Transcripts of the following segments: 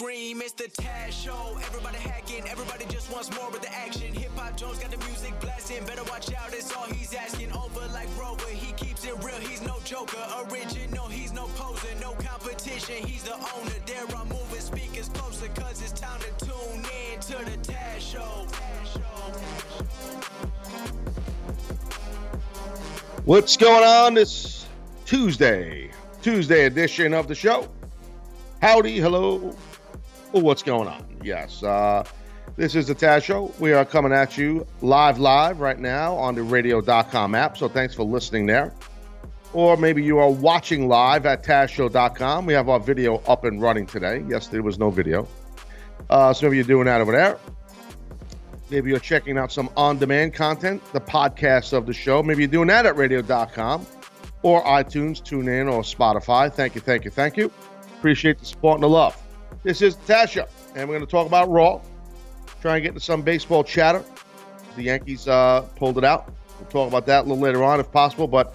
Scream, it's the Taz Show. Everybody hacking, everybody just wants more with the action. Hip Hop Jones got the music blasting, better watch out, it's all he's asking. Over like Rover, he keeps it real, he's no joker. Original, he's no poser, no competition, he's the owner. There I'm moving speakers closer, cause it's time to tune in to the Taz Show. What's going on this Tuesday, Tuesday edition of the show? Howdy, hello. Oh, what's going on? Yes, uh, this is the Taz Show. We are coming at you live, live right now on the radio.com app. So thanks for listening there. Or maybe you are watching live at TazShow.com. We have our video up and running today. Yesterday was no video. Uh, so maybe you're doing that over there. Maybe you're checking out some on demand content, the podcast of the show. Maybe you're doing that at radio.com or iTunes, TuneIn, or Spotify. Thank you, thank you, thank you. Appreciate the support and the love. This is Tasha, and we're going to talk about Raw. Try and get into some baseball chatter. The Yankees uh, pulled it out. We'll talk about that a little later on if possible. But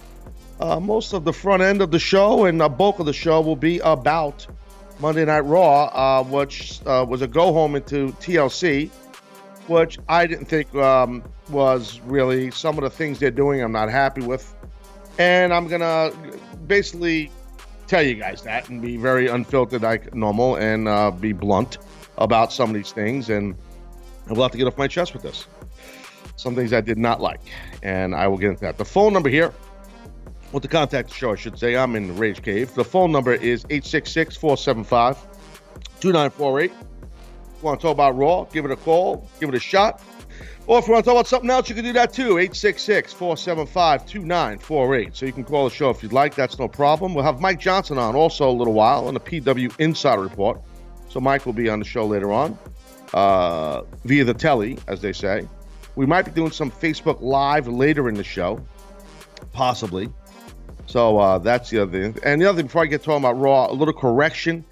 uh, most of the front end of the show and the bulk of the show will be about Monday Night Raw, uh, which uh, was a go home into TLC which I didn't think um, was really some of the things they're doing. I'm not happy with, and I'm gonna basically tell you guys that and be very unfiltered like normal and uh, be blunt about some of these things. And I will have to get off my chest with this. Some things I did not like, and I will get into that. The phone number here. With the contact show, I should say, I'm in Rage Cave. The phone number is 866 475 2948 want to talk about Raw, give it a call, give it a shot. Or if you want to talk about something else, you can do that too. 866 475 2948. So you can call the show if you'd like. That's no problem. We'll have Mike Johnson on also a little while on the PW Insider Report. So Mike will be on the show later on uh, via the telly, as they say. We might be doing some Facebook Live later in the show, possibly. So uh, that's the other thing. And the other thing, before I get talking about Raw, a little correction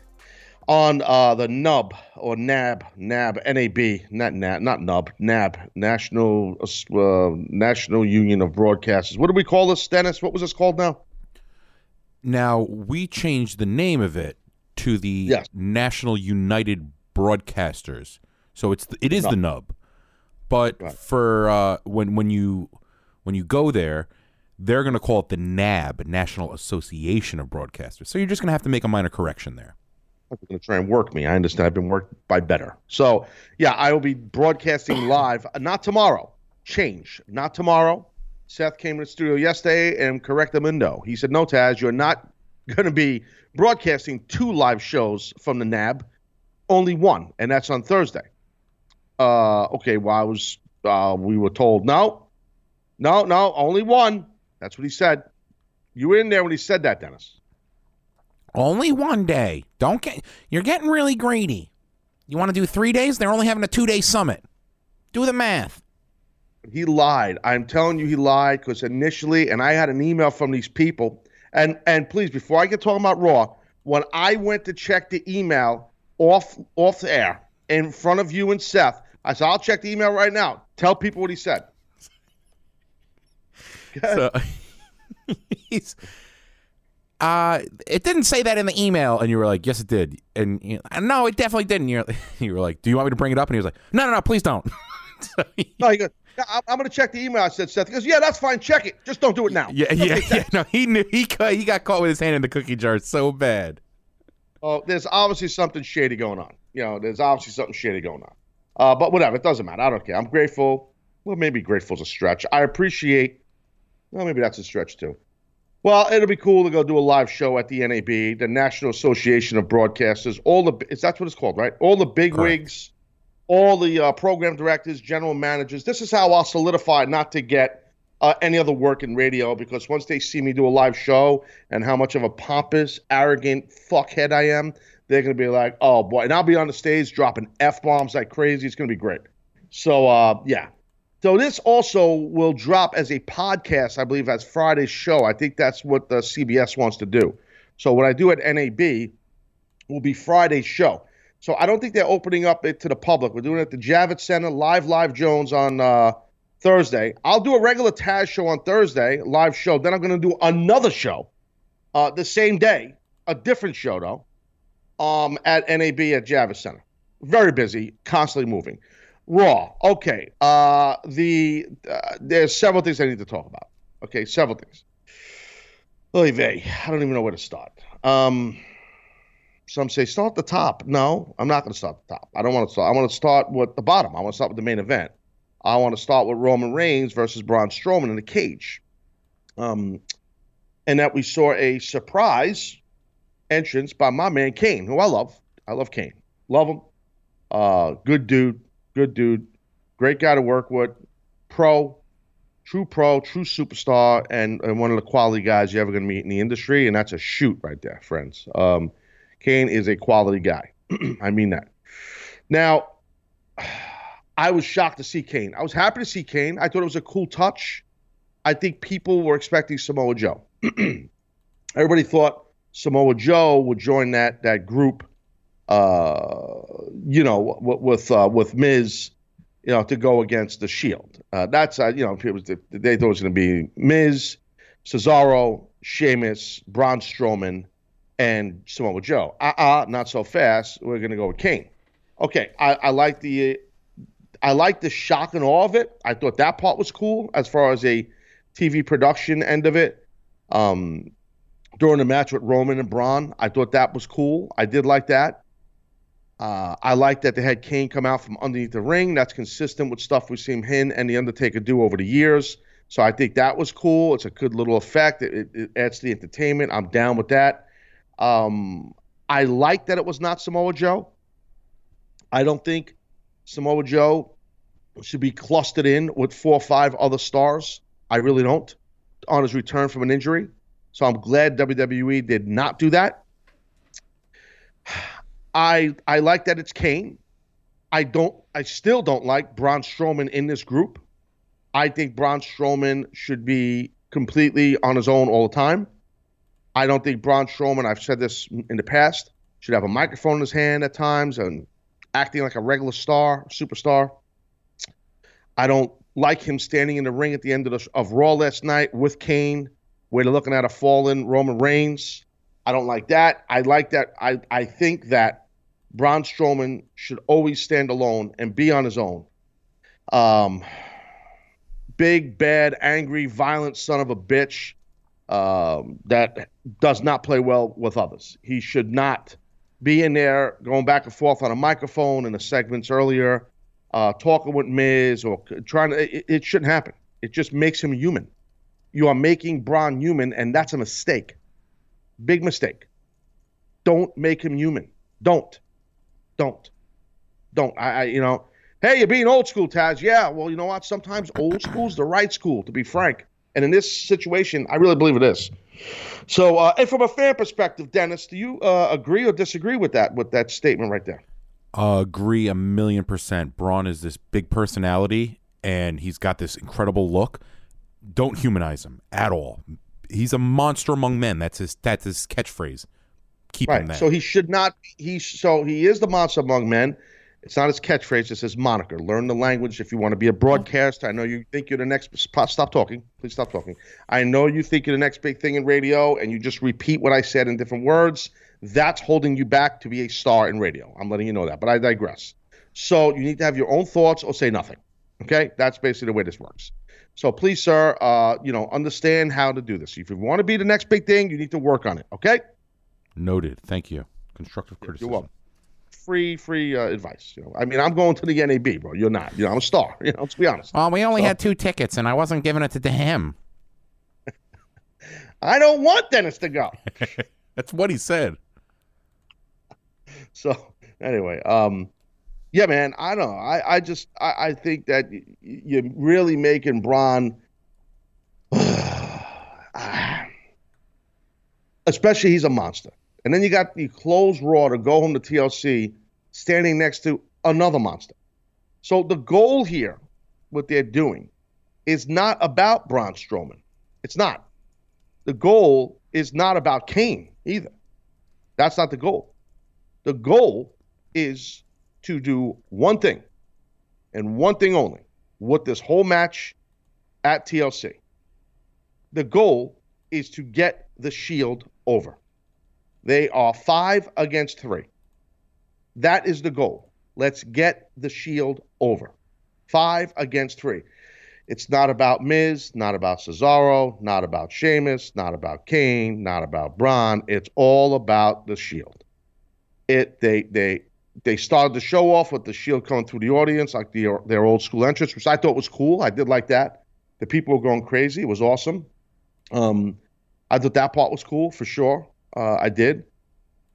on uh, the NUB or NAB, NAB, NAB, not NAB, not NUB, NAB, National uh, National Union of Broadcasters. What do we call this, Dennis? What was this called now? Now we changed the name of it to the Yes. National United Broadcasters. So it's the, it is the nub. But Right. for uh, when when you when you go there, they're going to call it the NAB, National Association of Broadcasters. So you're just going to have to make a minor correction there. They're going to try and work me. I understand. I've been worked by better. So, yeah, I will be broadcasting live. Not tomorrow. Change. Not tomorrow. Seth came to the studio yesterday and corrected Mundo. He said, "No, Taz, you're not going to be broadcasting two live shows from the NAB. Only one, and that's on Thursday." Uh, okay. Well, I was. Uh, we were told no, no, no, only one. That's what he said. You were in there when he said that, Dennis. Only one day. Don't get you're getting really greedy. You want to do 3 days? They're only having a 2-day summit. Do the math. He lied. I'm telling you, he lied because initially, and I had an email from these people. And and please, before I get talking about Raw, when I went to check the email off off the air in front of you and Seth, I said, "I'll check the email right now." Tell people what he said. So he's uh it didn't say that in the email and you were like, "Yes it did." And you know, no, it definitely didn't. You're you were like, "Do you want me to bring it up?" And he was like, "No, no, no, please don't." So he- No, he goes, I'm, I'm going to check the email. I said, Seth. He goes, "Yeah, that's fine. Check it. Just don't do it now." yeah, yeah, yeah. No, he knew he got, he got caught with his hand in the cookie jar so bad. Oh, there's obviously something shady going on. You know, there's obviously something shady going on. Uh, but whatever, it doesn't matter. I don't care. I'm grateful. Well, maybe grateful's a stretch. I appreciate. Well, maybe that's a stretch too. Well, it'll be cool to go do a live show at the NAB, the National Association of Broadcasters. All the that's what it's called, right? All the big wigs, all the uh, program directors, general managers. This is how I'll solidify not to get uh, any other work in radio because once they see me do a live show and how much of a pompous, arrogant fuckhead I am, they're gonna be like, "Oh boy!" And I'll be on the stage dropping f bombs like crazy. It's gonna be great. So uh, yeah, So this also will drop as a podcast, I believe, as Friday's show. I think that's what the CBS wants to do. So what I do at NAB will be Friday's show. So I don't think they're opening up it to the public. We're doing it at the Javits Center, live, live Jones on uh, Thursday. I'll do a regular Taz show on Thursday, live show. Then I'm going to do another show uh, the same day, a different show though, um, at NAB at Javits Center. Very busy, constantly moving. Raw. Okay. Uh, the uh, there's several things I need to talk about. Okay, several things. Oy vey. I don't even know where to start. Um, some say start at the top. No, I'm not going to start at the top. I don't want to start. I want to start with the bottom. I want to start with the main event. I want to start with Roman Reigns versus Braun Strowman in the cage. Um, and that we saw a surprise entrance by my man Kane, who I love. I love Kane. Love him. Uh, good dude. Good dude. Great guy to work with. Pro. True pro, true superstar, and, and one of the quality guys you're ever going to meet in the industry. And that's a shoot right there, friends. Um, Kane is a quality guy. I mean that. Now, I was shocked to see Kane. I was happy to see Kane. I thought it was a cool touch. I think people were expecting Samoa Joe. Everybody thought Samoa Joe would join that that group, uh, you know, with with, uh, with Miz, you know, to go against the Shield. Uh, that's uh, you know, it was the, they thought it was going to be Miz, Cesaro, Sheamus, Braun Strowman, and Samoa Joe. Uh uh not so fast. We're going to go with Kane. Okay, I, I like the I like the shock and awe of it. I thought that part was cool as far as a TV production end of it. Um, during the match with Roman and Braun, I thought that was cool. I did like that. Uh, I like that they had Kane come out from underneath the ring. That's consistent with stuff we've seen him and The Undertaker do over the years. So I think that was cool. It's a good little effect. It, it, it adds to the entertainment. I'm down with that. Um, I like that it was not Samoa Joe. I don't think Samoa Joe should be clustered in with four or five other stars. I really don't on his return from an injury. So I'm glad WWE did not do that. I I like that it's Kane. I don't I still don't like Braun Strowman in this group. I think Braun Strowman should be completely on his own all the time. I don't think Braun Strowman, I've said this in the past, should have a microphone in his hand at times and acting like a regular star, superstar. I don't like him standing in the ring at the end of, the, of Raw last night with Kane, where they're looking at a fallen Roman Reigns. I don't like that. I like that. I, I think that Braun Strowman should always stand alone and be on his own. Um, big, bad, angry, violent son of a bitch um, that does not play well with others. He should not be in there going back and forth on a microphone in the segments earlier uh, talking with Miz or trying to. It, it, shouldn't happen. It just makes him human. You are making Braun human, and that's a mistake. Big mistake. Don't make him human. Don't. Don't. Don't. I, I you know, hey, you're being old school, Taz. Yeah, well, you know what? Sometimes old school's the right school, to be frank. And in this situation, I really believe it is. So, uh, and from a fan perspective, Dennis, do you uh, agree or disagree with that with that statement right there? uh, agree a million percent. Braun is this big personality, and he's got this incredible look. Don't humanize him at all. He's a monster among men. That's his. That's his catchphrase. Keep right. him there. So he should not. He so he is the monster among men. It's not his catchphrase. It's his moniker. Learn the language if you want to be a broadcaster. I know you think you're the next. Stop talking. Please stop talking. I know you think you're the next big thing in radio, and you just repeat what I said in different words that's holding you back to be a star in radio. I'm letting you know that, but I digress. So you need to have your own thoughts or say nothing. Okay, that's basically the way this works. So please, sir, uh, you know, understand how to do this. If you want to be the next big thing, you need to work on it. Okay. Noted. Thank you. Constructive criticism. You're welcome. Free, free uh, advice. You know, I mean, I'm going to the NAB, bro. You're not. You know, I'm a star. You know, let's be honest. Well, we only so, had two tickets, and I wasn't giving it to him. I don't want Dennis to go. That's what he said. so anyway, um, yeah, man, I don't know. I, I just I, I think that you're really making Braun, especially he's a monster. And then you got the closed Raw to go home to TLC, standing next to another monster. So the goal here, what they're doing is not about Braun Strowman. It's not. The goal is not about Kane either. That's not the goal. The goal is to do one thing and one thing only with this whole match at TLC. The goal is to get the Shield over. They are five against three. That is the goal. Let's get the Shield over. Five against three. It's not about Miz, not about Cesaro, not about Sheamus, not about Kane, not about Braun. It's all about the Shield. It they they they started the show off with the Shield coming through the audience like the, their old school entrance, which I thought was cool. I did like that. The people were going crazy. It was awesome. Um, I thought that part was cool for sure. Uh, I did.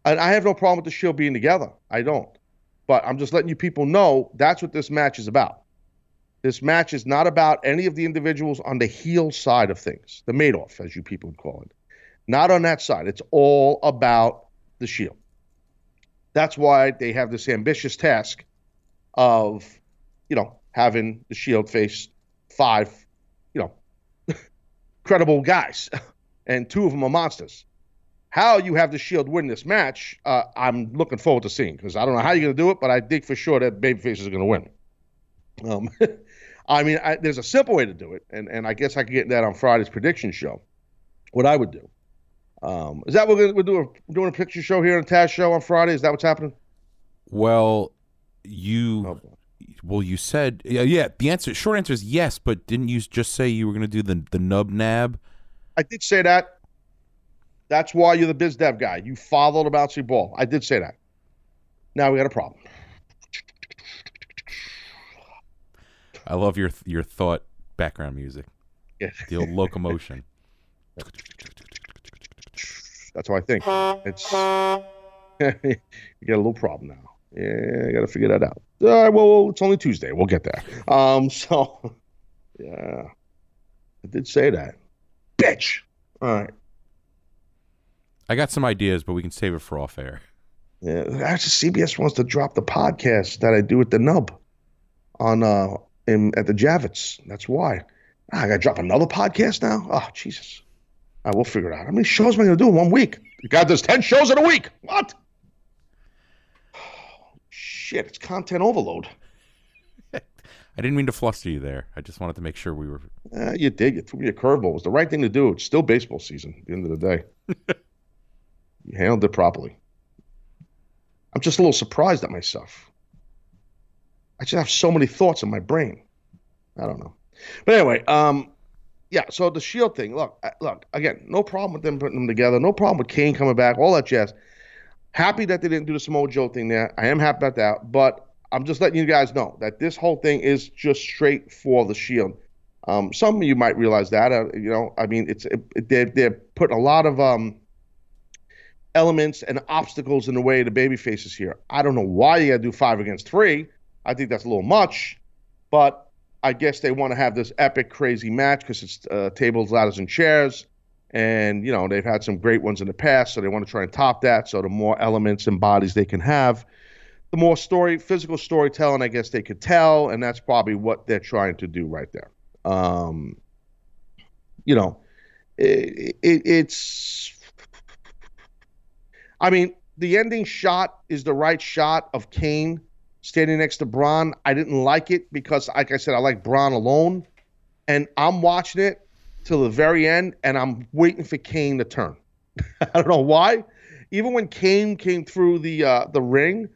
And I have no problem with the Shield being together. I don't. But I'm just letting you people know that's what this match is about. This match is not about any of the individuals on the heel side of things, the Madoff, as you people would call it. Not on that side. It's all about the Shield. That's why they have this ambitious task of, you know, having the Shield face five, you know, credible guys, and two of them are monsters. How you have the Shield win this match, uh, I'm looking forward to seeing because I don't know how you're going to do it, but I think for sure that Babyface is going to win. Um, I mean, I, there's a simple way to do it, and, and I guess I could get that on Friday's prediction show. What I would do um, is that what we're, we're doing? We're doing a picture show here on Taz show on Friday. Is that what's happening? Well, you. Oh, well, you said yeah, yeah. The answer, short answer is yes, but didn't you just say you were going to do the the nub nab? I did say that. That's why you're the biz dev guy. You followed the bouncy ball. I did say that. Now we got a problem. I love your your thought background music. Yeah. The old locomotion. That's how I think. It's you got a little problem now. Yeah, I got to figure that out. All right, well, it's only Tuesday. We'll get there. Um, so yeah, I did say that. Bitch. All right. I got some ideas, but we can save it for off air. Yeah, actually, CBS wants to drop the podcast that I do with the Nub on uh in, at the Javits. That's why. Ah, I got to drop another podcast now. Oh Jesus! I will figure it out. How many shows am I going to do in one week? God, there's ten shows in a week. What? Shit! It's content overload. I didn't mean to fluster you there. I just wanted to make sure we were. Uh, you did. You threw me a curveball. It was the right thing to do. It's still baseball season at the end of the day. you handled it properly. I'm just a little surprised at myself. I just have so many thoughts in my brain. I don't know. But anyway, um, yeah, so the Shield thing, look, look, again, no problem with them putting them together. No problem with Kane coming back, all that jazz. Happy that they didn't do the Samoa Joe thing there. I am happy about that. But I'm just letting you guys know that this whole thing is just straight for the Shield. Um, some of you might realize that. Uh, you know, I mean, it's it, it, they're they're putting a lot of um, elements and obstacles in the way of the baby faces here. I don't know why you got to do five against three. I think that's a little much, but I guess they want to have this epic, crazy match because it's uh, tables, ladders, and chairs. And, you know, they've had some great ones in the past, so they want to try and top that. So the more elements and bodies they can have, the more story, physical storytelling, I guess they could tell. And that's probably what they're trying to do right there. Um, you know, it, it, it's. I mean, the ending shot is the right shot of Kane standing next to Braun. I didn't like it because, like I said, I like Braun alone. And I'm watching it till the very end, and I'm waiting for Kane to turn. I don't know why. Even when Kane came through the uh, the ring,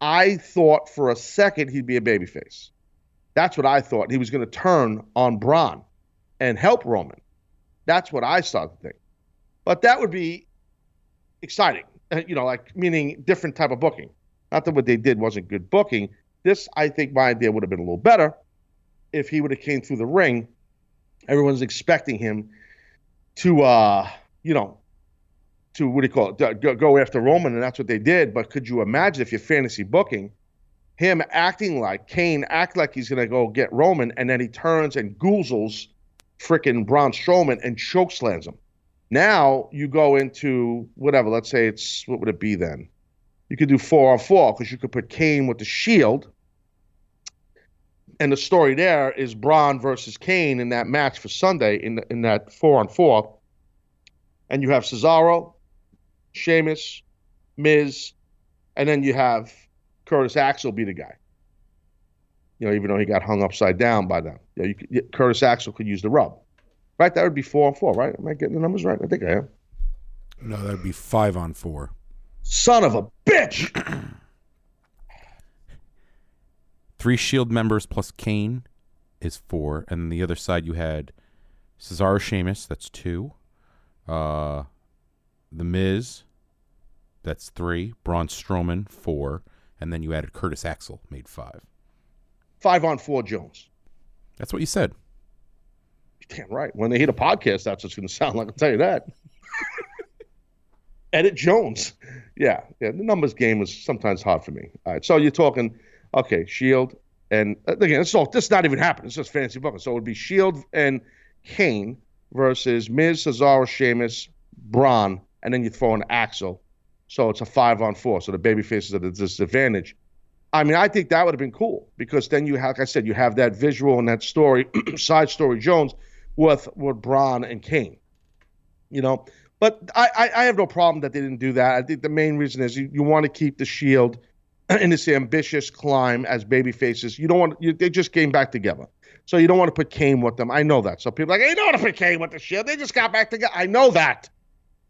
I thought for a second he'd be a babyface. That's what I thought. He was going to turn on Braun and help Roman. That's what I started to think. But that would be exciting, you know, like meaning different type of booking. Not that what they did wasn't good booking. This, I think, my idea would have been a little better if he would have came through the ring. Everyone's expecting him to, uh, you know, to what do you call it? Go, go after Roman, and that's what they did. But could you imagine if you're fantasy booking him acting like Kane, act like he's gonna go get Roman, and then he turns and goozles fricking Braun Strowman and chokeslams him. Now you go into whatever. Let's say it's what would it be then? You could do four on four because you could put Kane with the Shield, and the story there is Braun versus Kane in that match for Sunday in the, in that four on four. And you have Cesaro, Sheamus, Miz, and then you have Curtis Axel be the guy. You know, even though he got hung upside down by them, you know, you Curtis Axel could use the rub, right? That would be four on four, right? Am I getting the numbers right? I think I am. No, that'd be five on four. Son of a bitch! Three Shield members plus Kane is four, and then the other side you had Cesaro, Sheamus. That's two. Uh, the Miz. That's three. Braun Strowman four, and then you added Curtis Axel, made five. Five on four Jones. That's what you said. Damn right. When they hit a podcast, that's what it's going to sound like. I'll tell you that. Edit Jones. Yeah, yeah. The numbers game is sometimes hard for me. All right, so you're talking, okay, Shield, and uh, again, it's all this is not even happening. It's just fantasy booking. So it would be Shield and Kane versus Miz, Cesaro, Sheamus, Braun, and then you throw in Axel. So it's a five on four. So the baby faces at a disadvantage. I mean, I think that would have been cool because then you have, like I said, you have that visual and that story, side story Jones with with Braun and Kane. You know, but I, I, I have no problem that they didn't do that. I think the main reason is you, you want to keep the Shield in this ambitious climb as baby faces. You don't want you, they just came back together, so you don't want to put Kane with them. I know that. So people like, hey, don't want to put Kane with the Shield. They just got back together. I know that.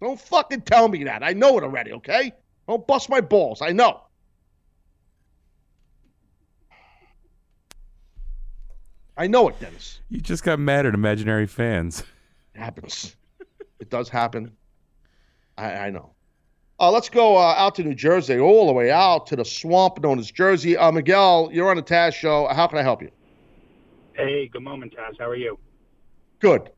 Don't fucking tell me that. I know it already. Okay, don't bust my balls. I know. I know it, Dennis. You just got mad at imaginary fans. It happens. it does happen. I, I know. Uh, let's go uh, out to New Jersey, all the way out to the swamp known as Jersey. Uh, Miguel, you're on the Taz show. How can I help you? Hey, good moment, Taz. How are you? Good.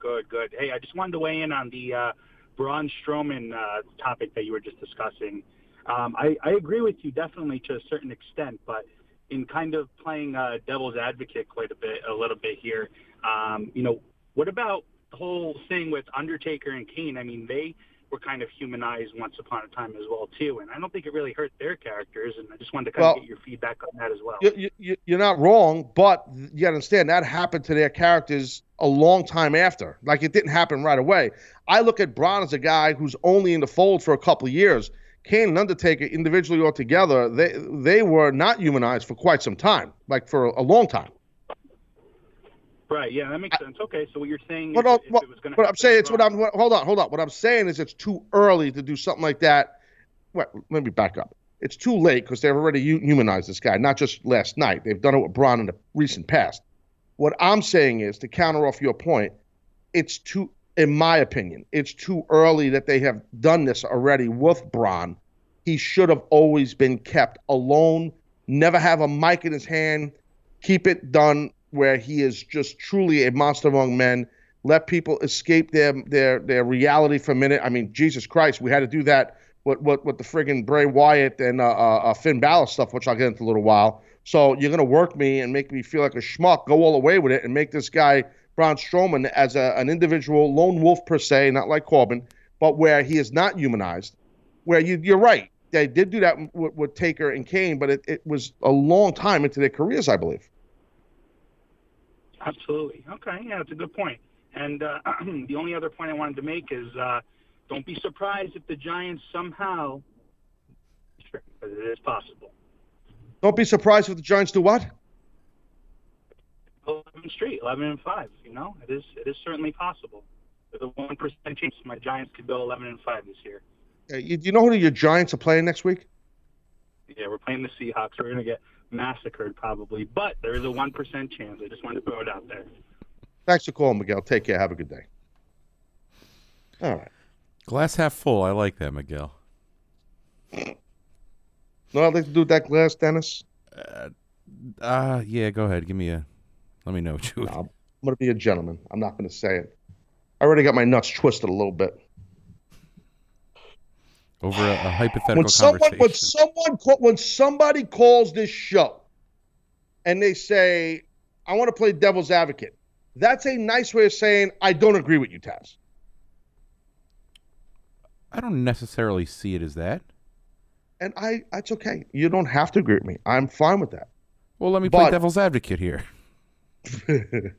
Good, good. Hey, I just wanted to weigh in on the uh, Braun Strowman uh, topic that you were just discussing. Um, I, I agree with you definitely to a certain extent, but in kind of playing uh, devil's advocate quite a bit, a little bit here, um, you know, what about the whole thing with Undertaker and Kane? I mean, they were kind of humanized once upon a time as well too, and I don't think it really hurt their characters. And I just wanted to kind Well, of get your feedback on that as well. You, you, you're not wrong, but you got to understand that happened to their characters a long time after. Like it didn't happen right away. I look at Braun as a guy who's only in the fold for a couple of years. Kane and Undertaker individually or together, they they were not humanized for quite some time, like for a, a long time. Right? Yeah, that makes sense. Okay, so what you're saying What, is I'm- uh, if it was going to what I'm saying, it's what I'm. What, hold on, hold on. What I'm saying is, it's too early to do something like that. Wait, let me back up. It's too late because they've already humanized this guy, not just last night. They've done it with Braun in the recent past. What I'm saying is, to counter off your point, it's too, in my opinion, it's too early that they have done this already with Braun. He should have always been kept alone, never have a mic in his hand, keep it done where he is just truly a monster among men. Let people escape their their their reality for a minute. I mean, Jesus Christ, we had to do that with with, with the friggin' Bray Wyatt and uh, uh, uh, Finn Balor stuff, which I'll get into in a little while. So you're gonna work me and make me feel like a schmuck, go all the way with it, and make this guy Braun Strowman as a, an individual lone wolf per se, not like Corbin, but where he is not humanized. Where you you're right, they did do that with, with Taker and Kane, but it, it was a long time into their careers, I believe. Absolutely. Okay. Yeah, that's a good point. And uh, the only other point I wanted to make is uh, don't be surprised if the Giants somehow, sure, it is possible, Don't be surprised if the Giants do what? 11 straight, 11 and 5. You know, it is it is certainly possible. With a 1% chance, my Giants could go 11 and 5 this year. Uh, You, you know who your Giants are playing next week? Yeah, we're playing the Seahawks. We're going to get massacred probably, but there is a 1% chance. I just wanted to throw it out there. Thanks for calling, Miguel. Take care. Have a good day. All right. Glass half full. I like that, Miguel. No, I'd like to do with that glass, Dennis. Uh yeah, go ahead. Give me a let me know what you I'm going to be a gentleman. I'm not going to say it. I already got my nuts twisted a little bit. over a, a hypothetical When someone, when someone, when somebody calls this show, and they say, "I want to play devil's advocate," that's a nice way of saying I don't agree with you, Taz. I don't necessarily see it as that. And I, that's okay. You don't have to agree with me. I'm fine with that. Well, let me play devil's advocate here.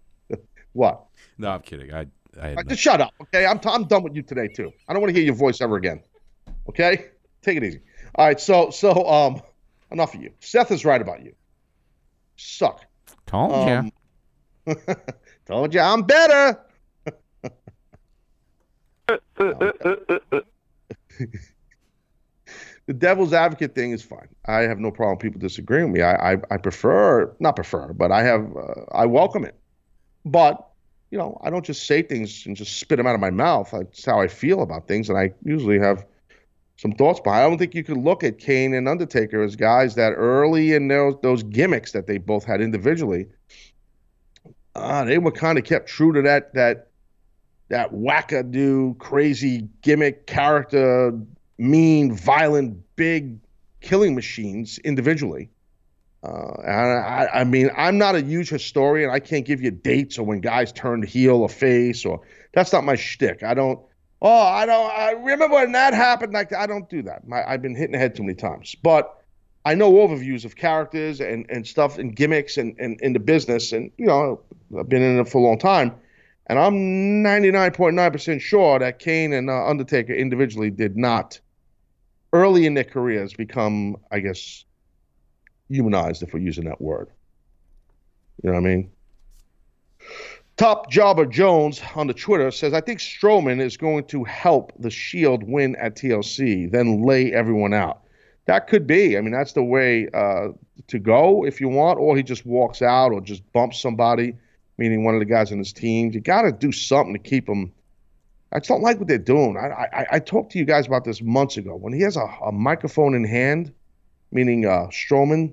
What? No, I'm kidding. I, I had Like, no- just shut up, okay? I'm, t- I'm done with you today too. I don't want to hear your voice ever again. Okay, take it easy. All right, so so um, enough of you. Seth is right about you. Suck. told Um, ya. Told you I'm better. the devil's advocate thing is fine. I have no problem people disagreeing with me. I I, I prefer not prefer, but I have uh, I welcome it. But you know, I don't just say things and just spit them out of my mouth. That's how I feel about things, and I usually have some thoughts behind. I don't think you could look at Kane and Undertaker as guys that early in those those gimmicks that they both had individually. Uh, they were kind of kept true to that that that wackadoo, crazy gimmick character, mean, violent, big killing machines individually. Uh, I, I mean, I'm not a huge historian. I can't give you dates or when guys turned heel or face, or that's not my shtick. I don't. Oh, I don't. I remember when that happened. Like I don't do that. My, I've been hitting the head too many times. But I know overviews of characters and, and stuff and gimmicks and, and in the business. And you know, I've been in it for a long time. And I'm 99.9% sure that Kane and uh, Undertaker individually did not, early in their careers, become, I guess, humanized, if we're using that word. You know what I mean? Top Jobber Jones on the Twitter says, I think Strowman is going to help the Shield win at TLC, then lay everyone out. That could be. I mean, that's the way uh, to go if you want, or he just walks out or just bumps somebody, meaning one of the guys on his team. You got to do something to keep him. I just don't like what they're doing. I, I, I talked to you guys about this months ago. When he has a, a microphone in hand, meaning uh, Strowman,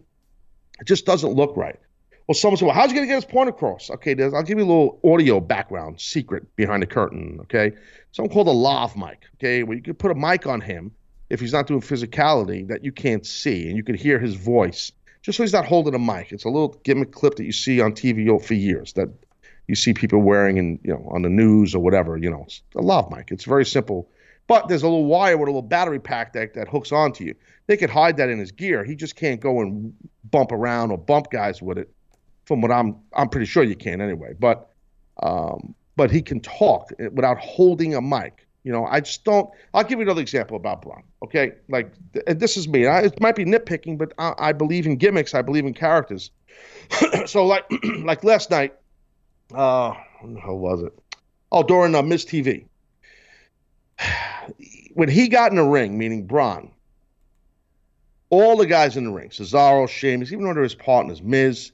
it just doesn't look right. Well, someone said, "Well, how's he going to get his point across?" Okay, I'll give you a little audio background secret behind the curtain. Okay, something called a lav mic. Okay, where you could put a mic on him if he's not doing physicality that you can't see, and you can hear his voice, just so he's not holding a mic. It's a little gimmick clip that you see on TV for years that you see people wearing in you know on the news or whatever. You know, it's a lav mic. It's very simple. But there's a little wire with a little battery pack that, that hooks onto you. They could hide that in his gear. He just can't go and bump around or bump guys with it. From what I'm, I'm pretty sure you can anyway. But, um, but he can talk without holding a mic. You know, I just don't. I'll give you another example about Braun. Okay, like th- this is me. I, it might be nitpicking, but I, I believe in gimmicks. I believe in characters. so like, like last night, uh, how was it? Oh, during uh, Miz TV when he got in the ring, meaning Braun, all the guys in the ring, Cesaro, Sheamus, even under his partners, Miz,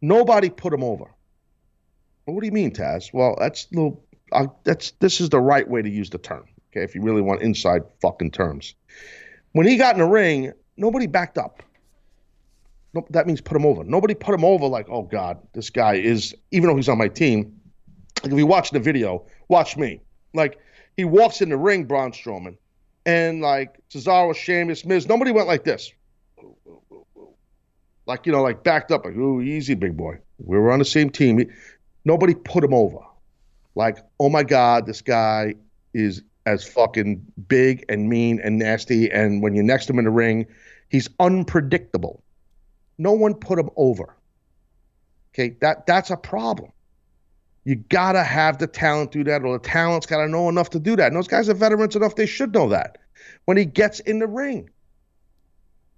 nobody put him over. What do you mean, Taz? Well, that's little. Uh, that's this is the right way to use the term. Okay, if you really want inside fucking terms. When he got in the ring, nobody backed up. No, that means put him over. Nobody put him over like, oh God, this guy is. Even though he's on my team, like if you watch the video, watch me. Like he walks in the ring, Braun Strowman, and like Cesaro, Sheamus, Miz, nobody went like this. Like, you know, like backed up, like, ooh, easy, big boy. We were on the same team. He- Nobody put him over. Like, oh my God, this guy is as fucking big and mean and nasty. And when you're next to him in the ring, he's unpredictable. No one put him over. Okay, that that's a problem. You gotta have the talent do that, or the talent's gotta know enough to do that. And those guys are veterans enough; they should know that. When he gets in the ring,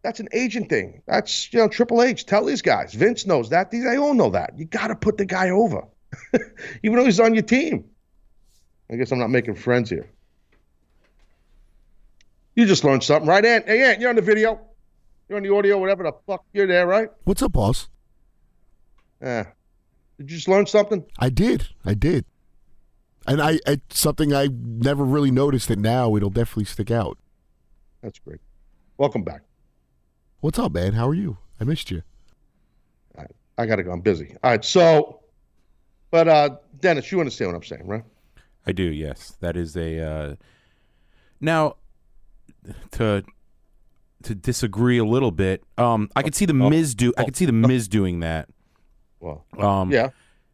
that's an agent thing. That's you know Triple H. Tell these guys. Vince knows that. These they all know that. You gotta put the guy over, even though he's on your team. I guess I'm not making friends here. You just learned something, right, Ant? Hey, Ant, you're on the video. You're on the audio, whatever the fuck. You're there, right? What's up, boss? Yeah. Did you just learn something? I did. I did. And I, I something I never really noticed that now. It'll definitely stick out. That's great. Welcome back. What's up, man? How are you? I missed you. I gotta go. I'm busy. All right. So, but uh, Dennis, you understand what I'm saying, right? I do. Yes, that is a. Uh, now, to to disagree a little bit, um, I could see the Miz do. I could see the Miz doing that. Well, Um, yeah.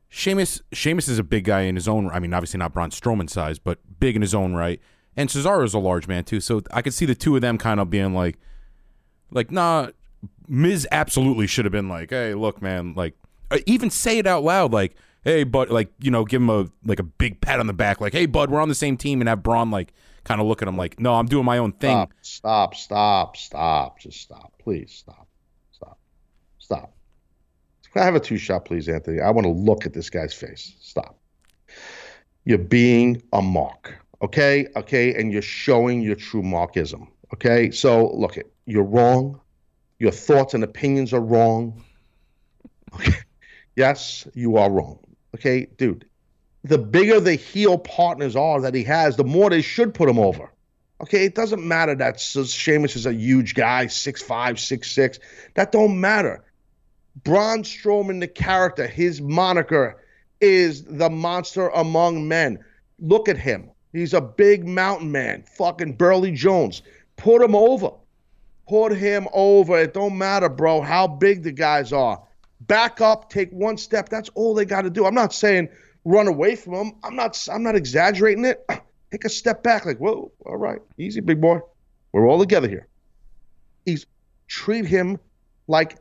Sheamus Sheamus is a big guy in his own. I mean, obviously not Braun Strowman size, but big in his own right. And Cesaro is a large man too, so I could see the two of them kind of being like, like, nah, Miz absolutely should have been like, "Hey, look, man, like uh, even say it out loud like, "Hey, bud," like, you know, give him a like a big pat on the back like, "Hey, bud, we're on the same team." And have Braun like kind of look at him like, "No, I'm doing my own thing." Stop, stop, stop, stop. Just stop. Please stop. Stop. Stop. Can I have a two shot, please, Anthony? I want to look at this guy's face. Stop. You're being a mark. Okay? Okay. And you're showing your true markism. Okay. So look it, you're wrong. Your thoughts and opinions are wrong. Okay. Yes, you are wrong. Okay, dude. The bigger the heel partners are that he has, the more they should put him over. Okay, it doesn't matter that Sheamus is a huge guy, six five, six six. That don't matter. Braun Strowman, the character, his moniker is the monster among men. Look at him. He's a big mountain man, fucking Burley Jones. Put him over. Put him over. It don't matter, bro, how big the guys are. Back up, take one step. That's all they got to do. I'm not saying run away from him. I'm not. I'm not exaggerating it. Take a step back, like, whoa, all right, easy, big boy. We're all together here. He's treat him like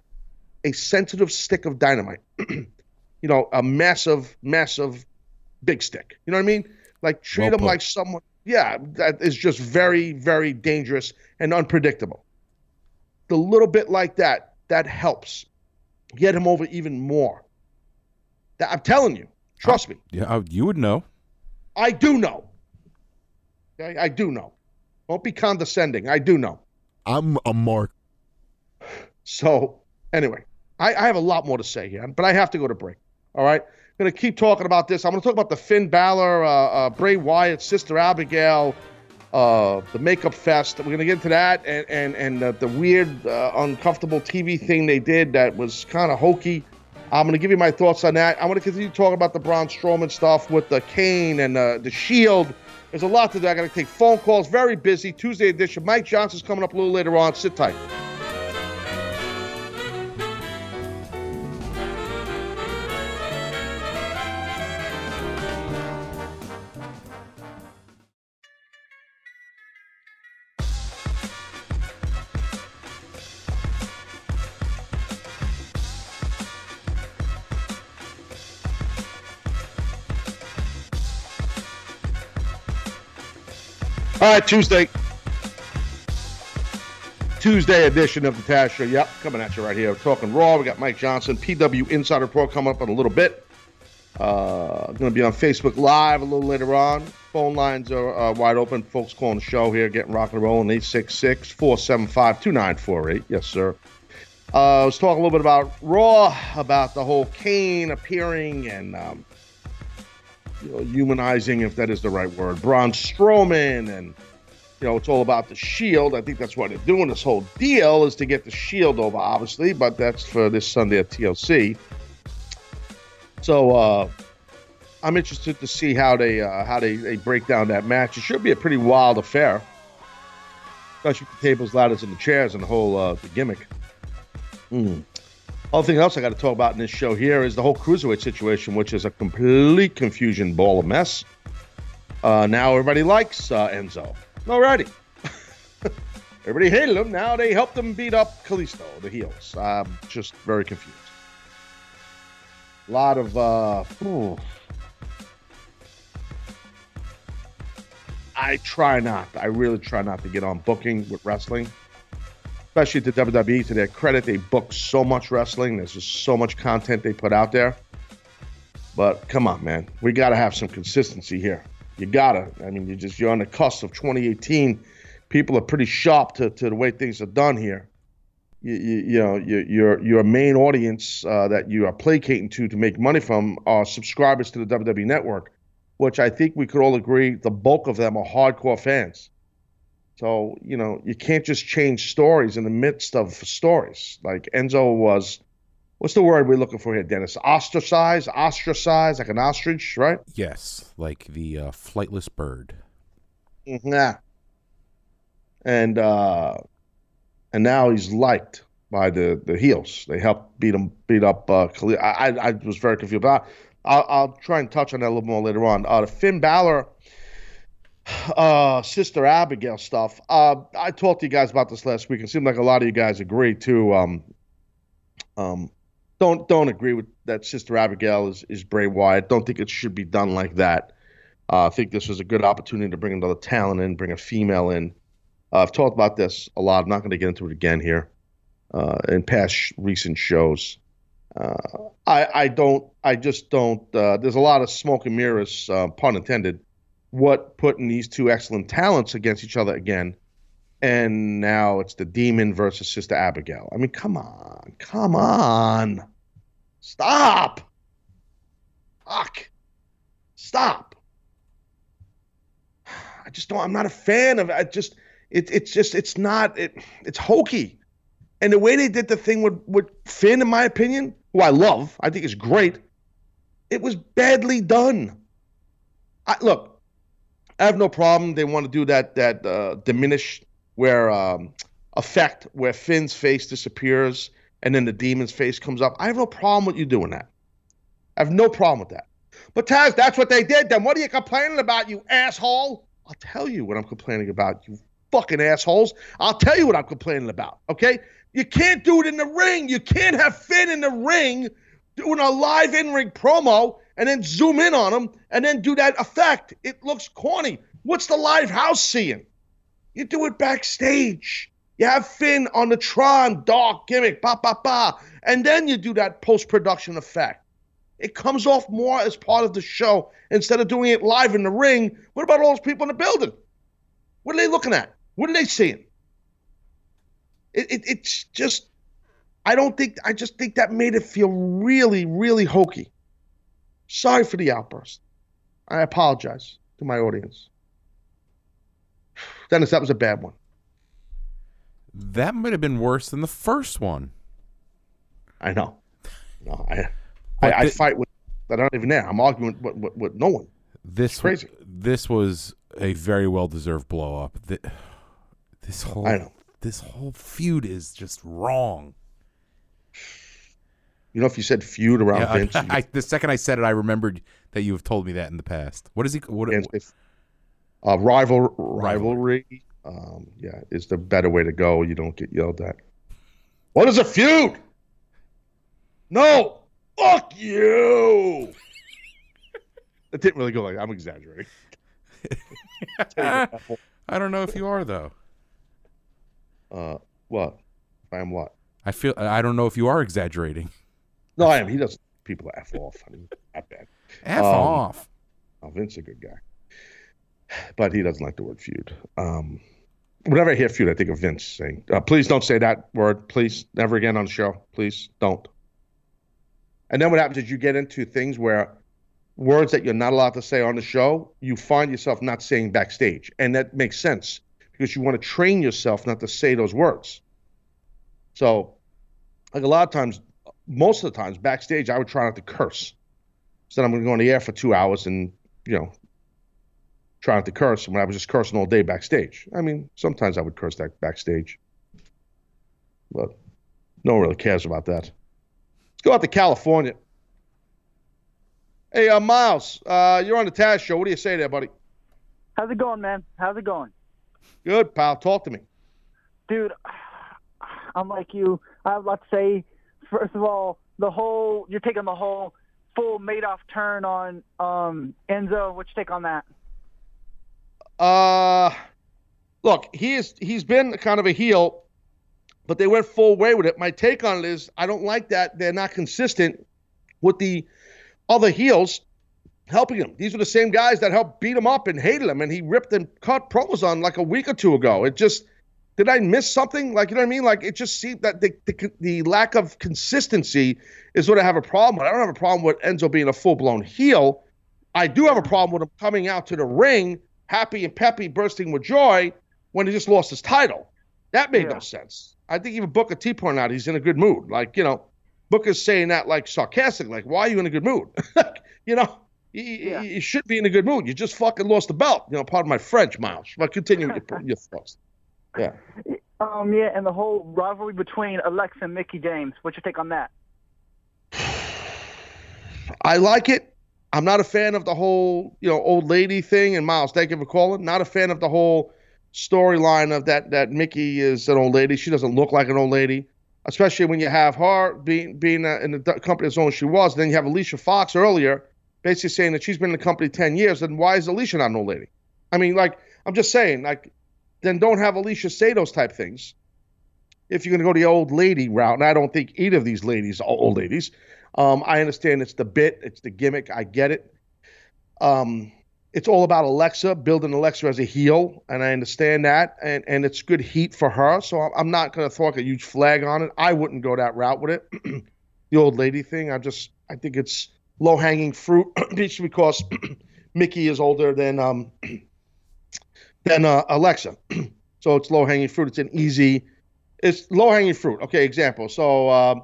a sensitive stick of dynamite. you know, a massive, massive big stick. You know what I mean? Like treat Well him like someone. Yeah, that is just very, very dangerous and unpredictable. The little bit like that, that helps get him over even more. That, I'm telling you, trust me, Yeah, uh, you would know. I do know. Okay, I do know. Don't be condescending. I do know. I'm a mark. So, anyway, I, I have a lot more to say here, but I have to go to break. All right, I'm going to keep talking about this. I'm going to talk about the Finn Balor, uh, uh, Bray Wyatt, Sister Abigail, uh, the Makeup Fest. We're going to get into that and and and uh, the weird, uh, uncomfortable TV thing they did that was kind of hokey. I'm going to give you my thoughts on that. I'm going to continue talking about the Braun Strowman stuff with the Kane and uh, the Shield. There's a lot to do. I got to take phone calls. Very busy. Tuesday edition. Mike Johnson's coming up a little later on. Sit tight. All right, Tuesday. Tuesday edition of the Taz Show. Yep, coming at you right here. We're talking Raw. We got Mike Johnson, PW Insider Report coming up in a little bit. Uh, going to be on Facebook Live a little later on. Phone lines are uh, wide open. Folks calling the show here, getting rock and rolling. 866 475 2948. Yes, sir. Uh, let's talk a little bit about Raw, about the whole Kane appearing and um, you know, humanizing, if that is the right word, Braun Strowman, and you know, it's all about the Shield. I think that's why they're doing this whole deal is to get the Shield over, obviously, but that's for this Sunday at TLC. So uh, I'm interested to see how they uh, how they, they break down that match. It should be a pretty wild affair, especially with the tables, ladders, and the chairs, and the whole uh, the gimmick. Hmm. Other thing else I got to talk about in this show here is the whole cruiserweight situation, which is a complete confusion ball of mess. Uh, now everybody likes uh, Enzo. Alrighty. everybody hated him. Now they helped him beat up Kalisto, the heels. I'm just very confused. A lot of. Uh. I try not. I really try not to get on booking with wrestling especially to WWE, to their credit, they book so much wrestling. There's just so much content they put out there. But come on, man, we got to have some consistency here. You gotta. I mean, you just you're on the cusp of 2018. People are pretty sharp to, to the way things are done here. You, you, you know, your your your main audience uh, that you are placating to to make money from are subscribers to the WWE Network, which I think we could all agree the bulk of them are hardcore fans. So, you know, you can't just change stories in the midst of stories. Like Enzo was, what's the word we're looking for here, Dennis? Ostracized, ostracized, like an ostrich, right? Yes, like the uh, flightless bird. Yeah. And uh, and now he's liked by the the heels. They helped beat him, beat up. Uh, I, I I was very confused, but I, I'll, I'll try and touch on that a little more later on. Uh, the Finn Balor uh, Sister Abigail stuff. Uh, I talked to you guys about this last week. It seemed like a lot of you guys agree too. Um, um, don't don't agree with that. Sister Abigail is is Bray Wyatt. Don't think it should be done like that. Uh, I think this was a good opportunity to bring another talent in, bring a female in. Uh, I've talked about this a lot. I'm not going to get into it again here. Uh, in past sh- recent shows, uh, I I don't. I just don't. Uh, there's a lot of smoke and mirrors, uh, pun intended. What putting these two excellent talents against each other again, and now it's the Demon versus Sister Abigail. I mean, come on, come on, stop, fuck, stop. I just don't. I'm not a fan of. I just. It, it's just. It's not. It. It's hokey. And the way they did the thing with, with Finn, in my opinion, who I love, I think is great, it was badly done. I, look, I have no problem. They want to do that that uh, diminish where um, effect where Finn's face disappears and then the demon's face comes up. I have no problem with you doing that. I have no problem with that. But Taz, that's what they did. Then what are you complaining about, you asshole? I'll tell you what I'm complaining about, you fucking assholes. I'll tell you what I'm complaining about. Okay, you can't do it in the ring. You can't have Finn in the ring doing a live in-ring promo and then zoom in on them and then do that effect. It looks corny. What's the live house seeing? You do it backstage. You have Finn on the Tron dark gimmick, ba ba ba, and then you do that post-production effect. It comes off more as part of the show instead of doing it live in the ring. What about all those people in the building? What are they looking at? What are they seeing? It, it, it's just, I don't think, I just think that made it feel really, really hokey. Sorry for the outburst. I apologize to my audience. Dennis, that was a bad one. That might have been worse than the first one. I know. No, I, I, But I fight with that aren't even there. I'm arguing with, with, with no one. This crazy. This was a very well deserved blow up. Th- This whole I know. this whole feud is just wrong. You know, if you said feud around Yeah, Vince, you- I, the second I said it, I remembered that you have told me that in the past. What is he? What? if uh, rival rivalry, um, yeah, is the better way to go. You don't get yelled at. What is a feud? No, fuck you. it didn't really go like I'm exaggerating. I don't know if you are though. Uh, what? I am what? I feel I don't know if you are exaggerating. No, I am. He doesn't. People f off. I mean, not bad. F Um, off. Oh, Vince is a good guy, but he doesn't like the word feud. Um, whenever I hear feud, I think of Vince saying, uh, "Please don't say that word. Please, never again on the show. Please don't." And then what happens is you get into things where words that you're not allowed to say on the show, you find yourself not saying backstage, and that makes sense because you want to train yourself not to say those words. So, like a lot of times, most of the times backstage, I would try not to curse. So then I'm going to go on the air for two hours and, you know, try not to curse when I was just cursing all day backstage. I mean, sometimes I would curse that backstage, but no one really cares about that. Let's go out to California. Hey, uh, Miles, uh, you're on the Taz show. What do you say there, buddy? How's it going, man? How's it going? Good, pal. Talk to me. Dude, I'm like you. I have to say. First of all, the whole you're taking the whole full Madoff turn on um Enzo. What's your take on that? Uh, look, he is he's been kind of a heel, but they went full way with it. My take on it is I don't like that they're not consistent with the other heels helping him. These are the same guys that helped beat him up and hated him, and he ripped and cut promos on like a week or two ago. It just did I miss something? Like you know what I mean? Like it just seemed that the the, the lack of consistency is what I have a problem with. I don't have a problem with Enzo being a full blown heel. I do have a problem with him coming out to the ring happy and peppy, bursting with joy when he just lost his title. That made no sense. I think even Booker T pointed out he's in a good mood. Like, you know, Booker's saying that like sarcastic, like, why are you in a good mood? you know, you, you- Yeah. you should be in a good mood. You just fucking lost the belt. You know, pardon my French, Miles. But continue with your, your thoughts. Yeah. Um, yeah, and the whole rivalry between Alexa and Mickie James. What's your take on that? I like it. I'm not a fan of the whole, you know, old lady thing. And Miles, thank you for calling. Not a fan of the whole storyline of that that Mickie is an old lady. She doesn't look like an old lady, especially when you have her being being uh, in the company as long as she was. Then you have Alicia Fox earlier, basically saying that she's been in the company ten years. Then why is Alicia not an old lady? I mean, like I'm just saying, like then don't have Alicia say those type things. If you're going to go the old lady route, and I don't think either of these ladies are old ladies. Um, I understand it's the bit, it's the gimmick. I get it. Um, it's all about Alexa, building Alexa as a heel, and I understand that, and and it's good heat for her. So I'm, not going to throw a huge flag on it. I wouldn't go that route with it. the old lady thing, I just I think it's low hanging fruit, because Mickie is older than um than uh, Alexa, so it's low hanging fruit. It's an easy, it's low hanging fruit. Okay, example. So. Um,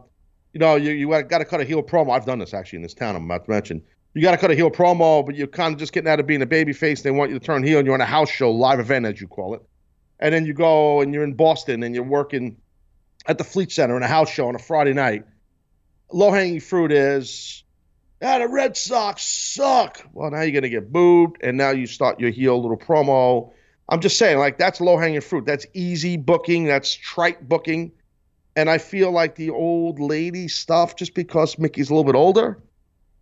you know, you, you got to cut a heel promo. I've done this actually in this town. I'm about to mention. You got to cut a heel promo, but you're kind of just getting out of being a baby face. They want you to turn heel, and you're on a house show, live event, as you call it. And then you go and you're in Boston and you're working at the Fleet Center in a house show on a Friday night. Low hanging fruit is, ah, the Red Sox suck. Well, now you're going to get booed, and now you start your heel little promo. I'm just saying, like, that's low hanging fruit. That's easy booking. That's trite booking. And I feel like the old lady stuff, just because Mickie's a little bit older,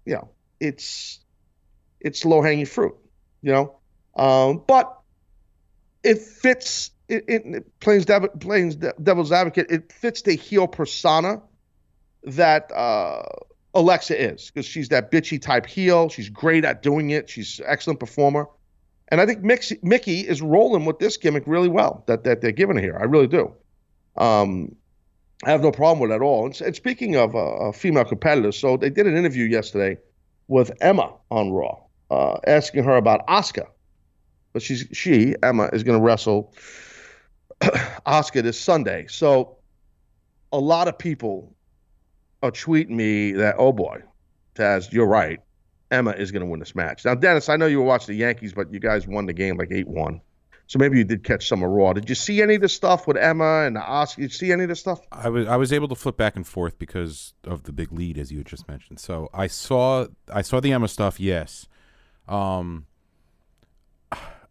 you know, it's it's low hanging fruit, you know. Um, but it fits. It, it, plays, dev, plays devil's advocate. It fits the heel persona that uh, Alexa is because she's that bitchy type heel. She's great at doing it. She's an excellent performer. And I think Mickie, is rolling with this gimmick really well that, that they're giving here. I really do. Um, I have no problem with it at all. And, and speaking of uh, female competitors, so they did an interview yesterday with Emma on Raw, uh, asking her about Asuka. But she's she Emma is going to wrestle Asuka this Sunday. So a lot of people are tweeting me that oh boy, Taz, you're right. Emma is going to win this match. Now, Dennis, I know you were watching the Yankees, but you guys won the game like eight one. So maybe you did catch some of Raw. Did you see any of the stuff with Emma and Asuka? Did you see any of the stuff? I was I was able to flip back and forth because of the big lead, as you had just mentioned. So I saw I saw the Emma stuff. Yes, um,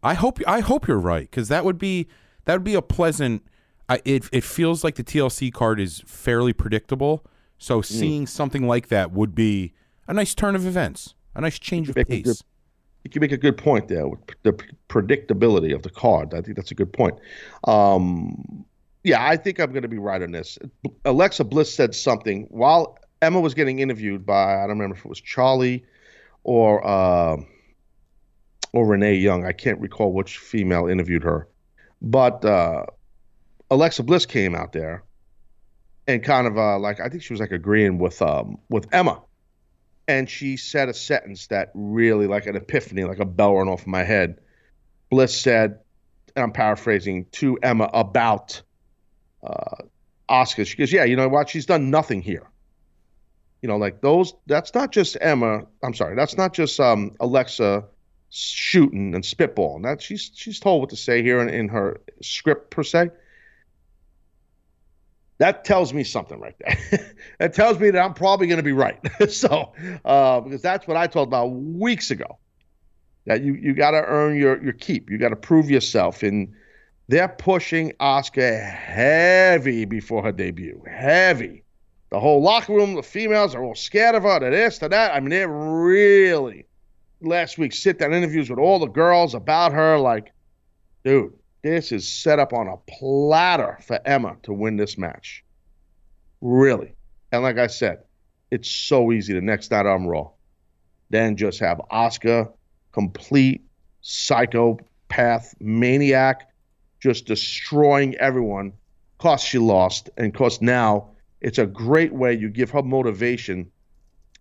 I hope I hope you're right because that would be that would be a pleasant. I, it it feels like the TLC card is fairly predictable. So seeing something like that would be a nice turn of events, a nice change of pace. good- You can make a good point there with the predictability of the card. I think that's a good point. Um, yeah, I think I'm going to be right on this. Alexa Bliss said something while Emma was getting interviewed by I don't remember if it was Charly or uh, or Renee Young. I can't recall which female interviewed her, but uh, Alexa Bliss came out there and kind of uh, like I think she was like agreeing with um, with Emma and she said a sentence that really like an epiphany, like a bell went off my head. Bliss said, and I'm paraphrasing to Emma about uh, Asuka. She goes, "Yeah, you know what? She's done nothing here. You know, like those. That's not just Emma. I'm sorry. That's not just um, Alexa shooting and spitballing. That she's she's told what to say here in, in her script per se." That tells me something right there. that tells me that I'm probably going to be right. so, uh, because that's what I told about weeks ago. That you you got to earn your your keep. You got to prove yourself. And they're pushing Asuka heavy before her debut. Heavy. The whole locker room, the females are all scared of her. To this, to that. I mean, they're really last week sit down interviews with all the girls about her. Like, dude, this is set up on a platter for Emma to win this match. Really. And like I said, it's so easy. The next night on Raw. Then just have Asuka, complete psychopath, maniac, just destroying everyone. Cause she lost, and cause now it's a great way you give her motivation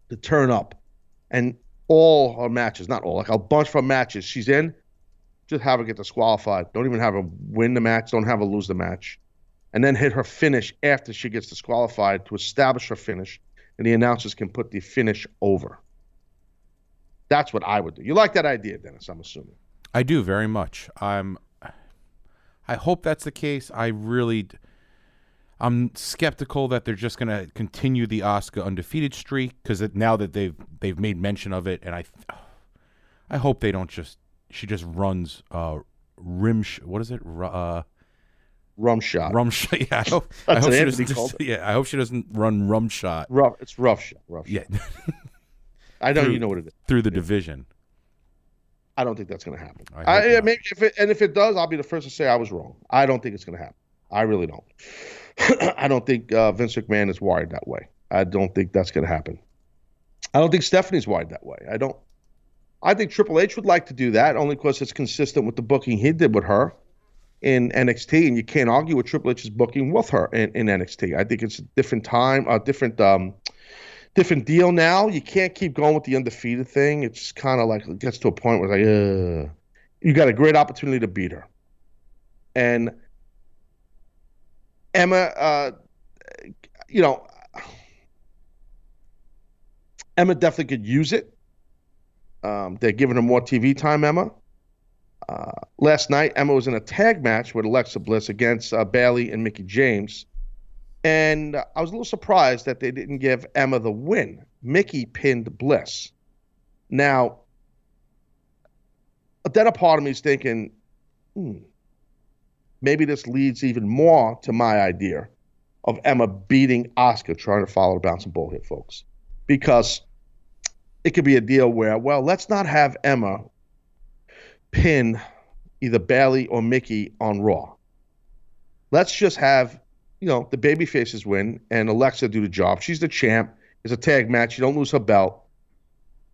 to turn up. And all her matches, not all, like a bunch of her matches she's in, just have her get disqualified. Don't even have her win the match. Don't have her lose the match. And then hit her finish after she gets disqualified to establish her finish. And the announcers can put the finish over. That's what I would do. You like that idea, Dennis, I'm assuming. I do very much. I'm. I hope that's the case. I really. I'm skeptical that they're just gonna continue the Asuka undefeated streak because now that they've they've made mention of it, and I, I hope they don't just she just runs uh rim sh- what is it uh Rum shot. rum shot yeah I hope, I hope she doesn't yeah I hope she doesn't run rum shot Rough. It's rough shot. Rough shot. yeah I know Through- you know what it is. through the division. I don't think that's going to happen. I I, yeah, maybe if it, and if it does, I'll be the first to say I was wrong. I don't think it's going to happen. I really don't. I don't think uh, Vince McMahon is wired that way. I don't think that's going to happen. I don't think Stephanie's wired that way. I don't. I think Triple H would like to do that only because it's consistent with the booking he did with her in NXT, and you can't argue with Triple H's booking with her in, in NXT. I think it's a different time, a different um, different deal now. You can't keep going with the undefeated thing. It's kind of like it gets to a point where it's like, uh, you got a great opportunity to beat her, and Emma, uh, you know, Emma definitely could use it. Um, they're giving her more TV time, Emma. Uh, last night, Emma was in a tag match with Alexa Bliss against uh, Bayley and Mickie James. And I was a little surprised that they didn't give Emma the win. Mickie pinned Bliss. Now, then a part of me is thinking, hmm, maybe this leads even more to my idea of Emma beating Asuka, trying to follow the bouncing ball here, folks. Because it could be a deal where, well, let's not have Emma pin either Bayley or Mickie on Raw. Let's just have, you know, the baby faces win and Alexa do the job. She's the champ. It's a tag match. You don't lose her belt.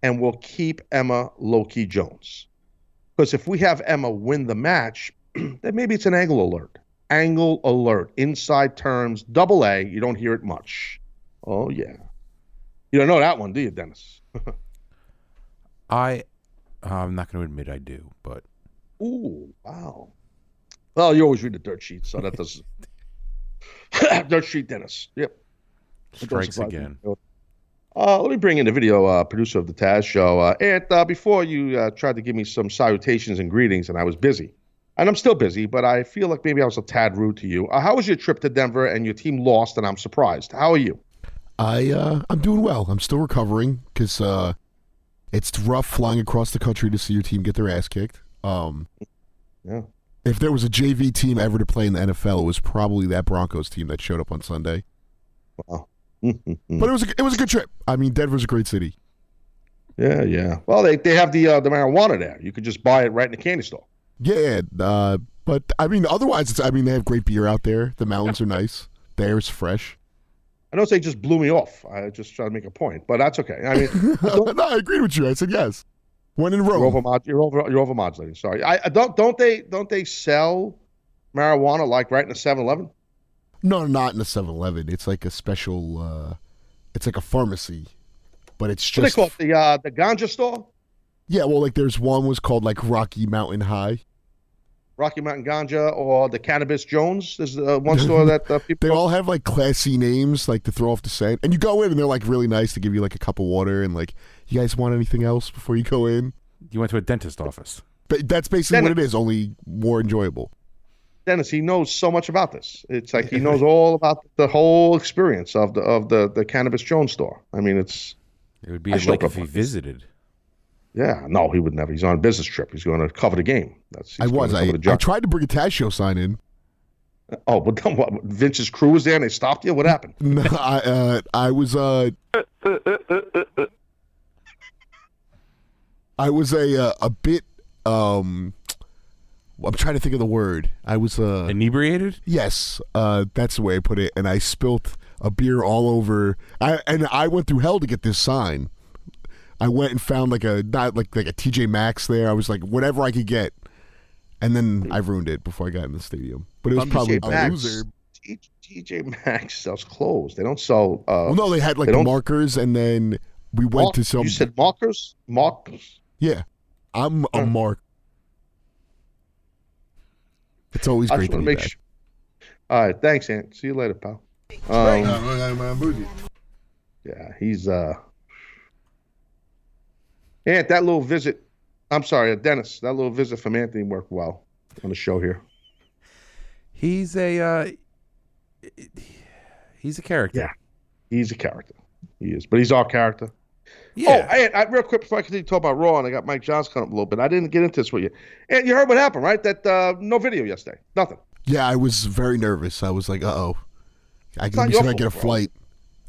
And we'll keep Emma Loki Jones. Because if we have Emma win the match, then maybe it's an angle alert. Angle alert. Inside terms, double A. You don't hear it much. Oh, yeah. You don't know that one, do you, Dennis? I I'm not going to admit I do, but Ooh, wow. Well, you always read the dirt sheet, so that does. dirt sheet, Dennis. Yep. Strikes me. again. Uh, let me bring in the video uh, producer of the Taz show. Uh, and uh, before you uh, tried to give me some salutations and greetings, and I was busy. And I'm still busy, but I feel like maybe I was a tad rude to you. Uh, how was your trip to Denver and your team lost, and I'm surprised. How are you? I uh, I'm doing well. I'm still recovering because uh, it's rough flying across the country to see your team get their ass kicked. Um, Yeah. if there was a JV team ever to play in the NFL, it was probably that Broncos team that showed up on Sunday. Wow. But it was a, it was a good trip. I mean, Denver's a great city. yeah, yeah. Well, they, they have the uh, the marijuana there. You could just buy it right in the candy store. Yeah, uh, but I mean, otherwise, it's, I mean, they have great beer out there. The mountains are nice. The air's fresh. I know they just blew me off. I just try to make a point, but that's okay. I mean, no, I agreed with you. I said yes. When in You're Rome. over you're over you're over modulating. Sorry. I, I don't don't they don't they sell marijuana like right in the 7-Eleven? No, not in the 7-Eleven. It's like a special. Uh, it's like a pharmacy, but it's What they just call it? The uh the ganja store? yeah. Well, like there's one was called like Rocky Mountain High. Rocky Mountain Ganja or the Cannabis Jones? There's uh, one store that uh, people They all have like classy names, like to throw off the scent. And you go in and they're like really nice to give you like a cup of water and like, you guys want anything else before you go in? You went to a dentist office. But that's basically Then- what it is, only more enjoyable. Dennis, he knows so much about this. It's like he knows all about the whole experience of the of the the Cannabis Jones store. I mean, it's It would be I like if up he visited. Yeah, no, he would never. He's on a business trip. He's going to cover the game. That's I was. I, I tried to bring a Taz show sign in. oh, but then what? Vince's crew was there and they stopped you. What happened? No, I, uh, I was. Uh, I was a uh, a bit. Um, I'm trying to think of the word. I was. Uh, Inebriated? Yes, uh, that's the way I put it. And I spilt a beer all over. I and I went through hell to get this sign. I went and found like a not like like a TJ Maxx there. I was like whatever I could get, and then I ruined it before I got in the stadium. But it was probably TJ a Maxx. loser. TJ Maxx sells clothes. They don't sell. Uh, Well, no, they had like They the markers, and then we went mark- to some. You said markers. Markers. yeah, I'm a Uh. mark. It's always I great just to be to make back. sure. All right, thanks, Ant. See you later, pal. Um, yeah, he's uh. Ant, that little visit. I'm sorry, uh, Dennis. That little visit from Anthony worked well on the show here. He's a uh, He's a character. Yeah. He's a character. He is, but he's our character. Yeah. Oh, and I, real quick before I continue to talk about Raw, and I got Mike Johnson coming up a little bit. I didn't get into this with you. And you heard what happened, right? That uh, no video yesterday. Nothing. Yeah, I was very nervous. I was like, uh oh. I not can your see I get a bro. flight.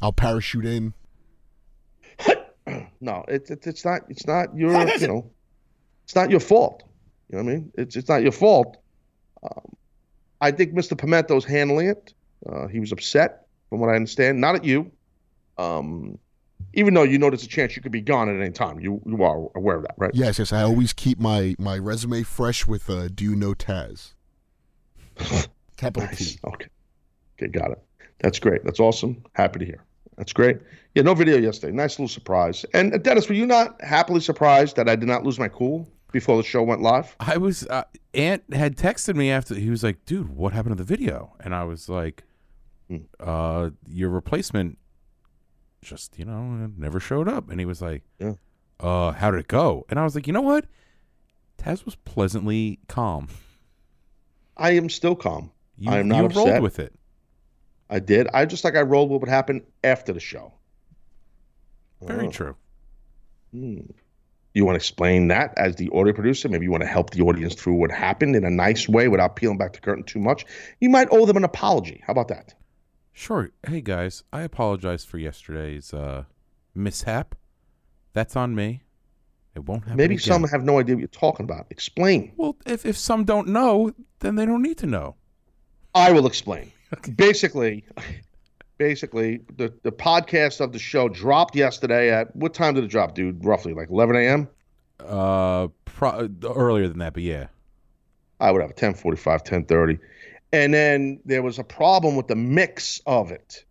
I'll parachute in. No, it's it's it's not it's not your you know, it's not your fault. You know what I mean? It's it's not your fault. Um, I think Mr. Pimento's handling it. Uh, he was upset, from what I understand. Not at you. Um, even though you know there's a chance you could be gone at any time. You you are aware of that, right? Yes, yes. I always keep my my resume fresh with uh, "Do you know Taz?" Capital Nice. T. Okay. Okay, got it. That's great. That's awesome. Happy to hear. That's great. Yeah, no video yesterday. Nice little surprise. And uh, Dennis, were you not happily surprised that I did not lose my cool before the show went live? I was uh, Ant had texted me after he was like, "Dude, what happened to the video?" And I was like, Hmm. "Uh, your replacement just you know never showed up." And he was like, Yeah. "Uh, how did it go?" And I was like, "You know what? Taz was pleasantly calm. I am still calm. You, I am not you upset. rolled with it. I did. I just like I rolled what would happen after the show. Very Oh. true. Hmm. You want to explain that as the audio producer? Maybe you want to help the audience through what happened in a nice way without peeling back the curtain too much. You might owe them an apology. How about that? Sure. Hey guys, I apologize for yesterday's uh mishap. That's on me. It won't happen. Maybe again. some have no idea what you're talking about. Explain. Well, if if some don't know, then they don't need to know. I will explain. Basically, basically, the, the podcast of the show dropped yesterday at what time did it drop, dude? Roughly like 11 a.m. Uh, pro- earlier than that, but yeah. I would have 10:45, 10:30, and then there was a problem with the mix of it,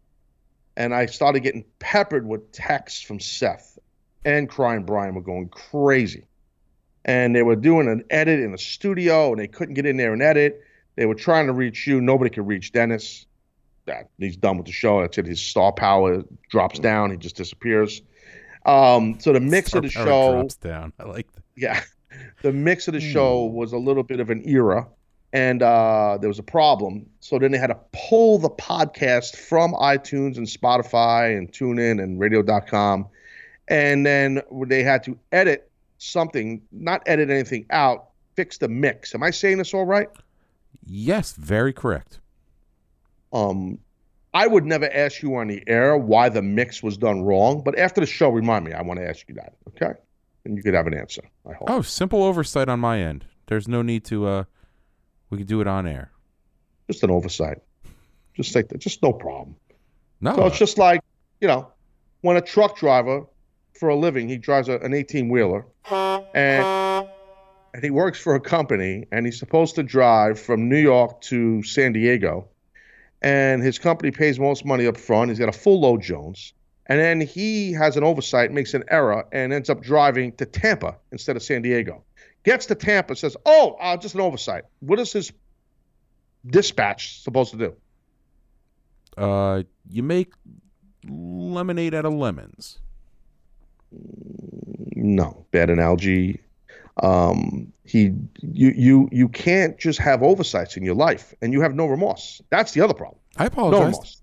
and I started getting peppered with texts from Seth and Crying Brian were going crazy, and they were doing an edit in the studio, and they couldn't get in there and edit. They were trying to reach you. Nobody could reach Dennis. That he's done with the show. That's it. His star power drops down. He just disappears. Um, so the mix of the show drops down. I like that. yeah the mix of the show was a little bit of an era and uh, there was a problem so then they had to pull the podcast from itunes and spotify and tunein and radio.com and then they had to edit something not edit anything out fix the mix am i saying this all right Yes, very correct. um i would never ask you on the air why the mix was done wrong but after the show remind me i want to ask you that okay and you could have an answer i hope Oh, simple oversight on my end. There's no need to. uh We can do it on air. just an oversight just like that just no problem No, So it's just like, you know, when a truck driver for a living, he drives a, an 18 wheeler and, and he works for a company and he's supposed to drive from New York to San Diego. And his company pays most money up front. He's got a full load Jones. And then he has an oversight, makes an error, and ends up driving to Tampa instead of San Diego. Gets to Tampa, says, Oh, uh, just an oversight. What is his dispatch supposed to do? uh, you make lemonade out of lemons. No, bad analogy. Um, he, you, you, you can't just have oversights in your life and you have no remorse. That's the other problem. I apologize. No remorse.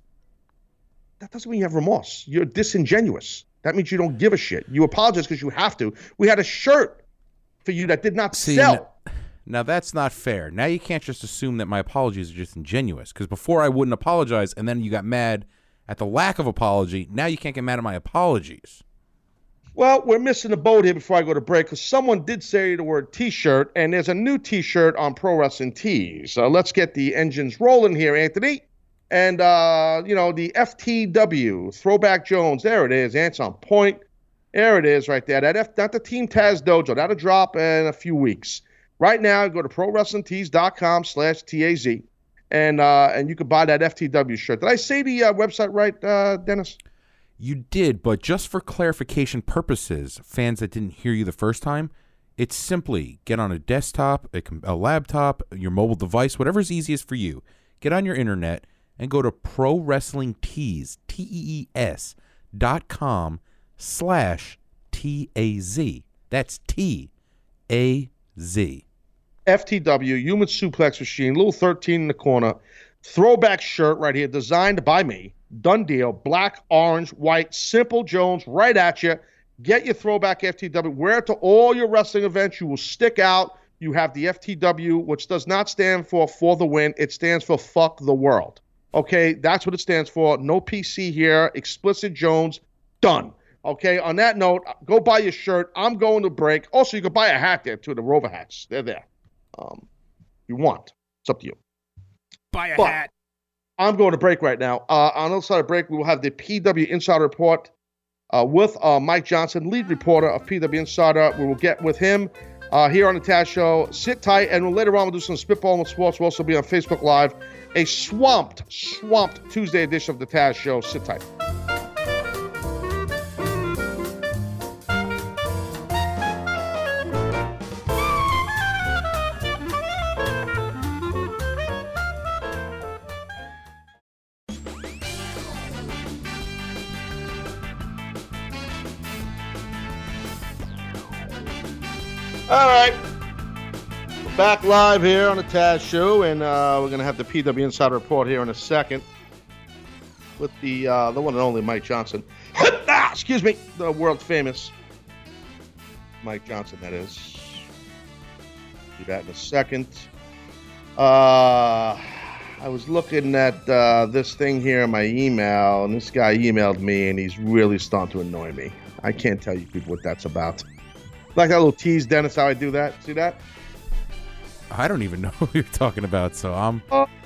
That doesn't mean you have remorse. You're disingenuous. That means you don't give a shit. You apologize because you have to. We had a shirt for you that did not See, sell. now that's not fair. Now you can't just assume that my apologies are just ingenuous. Because before I wouldn't apologize, and then you got mad at the lack of apology. Now you can't get mad at my apologies. Well, we're missing the boat here before I go to break because someone did say the word T-shirt, and there's a new T-shirt on Pro Wrestling Tees. Let's get the engines rolling here, Anthony. And uh, you know the FTW Throwback Jones. There it is. Ants on point. There it is, right there. That F, not the Team Taz Dojo. That'll drop in a few weeks. Right now, go to ProWrestlingTees.com slash TAZ, and uh, and you can buy that FTW shirt. Did I say the uh, website right, uh, Dennis? You did, but just for clarification purposes, fans that didn't hear you the first time, it's simply get on a desktop, a, a laptop, your mobile device, whatever's easiest for you. Get on your internet and go to Pro Wrestling Tees, T E E S dot com slash T A Z. That's T A Z. FTW, human suplex machine, little 13 in the corner. throwback shirt right here, designed by me. Done deal. Black, orange, white, simple Jones, right at you. Get your throwback FTW. Wear it to all your wrestling events. You will stick out. You have the FTW, which does not stand for for the win. It stands for fuck the world. Okay, that's what it stands for. No PC here. Explicit Jones. Done. Okay, on that note, go buy your shirt. I'm going to break. Also, you can buy a hat there too, the Rover hats. They're there. Um, you want. It's up to you. Buy a But- hat. I'm going to break right now. Uh, on the other side of break, we will have the PW Insider Report uh, with uh, Mike Johnson, lead reporter of PW Insider. We will get with him uh, here on the Taz Show. Sit tight, and later on we'll do some spitball with sports. We'll also be on Facebook Live. A swamped, swamped Tuesday edition of the Taz Show. Sit tight. All right. We're back live here on the Taz Show, and uh, we're going to have the PW Insider Report here in a second with the uh, the one and only Mike Johnson. ah, excuse me, the world famous Mike Johnson, that is. Do that in a second. Uh, I was looking at uh, this thing here in my email, and this guy emailed me, and he's really starting to annoy me. I can't tell you people what that's about. Like that little tease, Dennis, how I do that. See that? I don't even know who you're talking about, so I'm.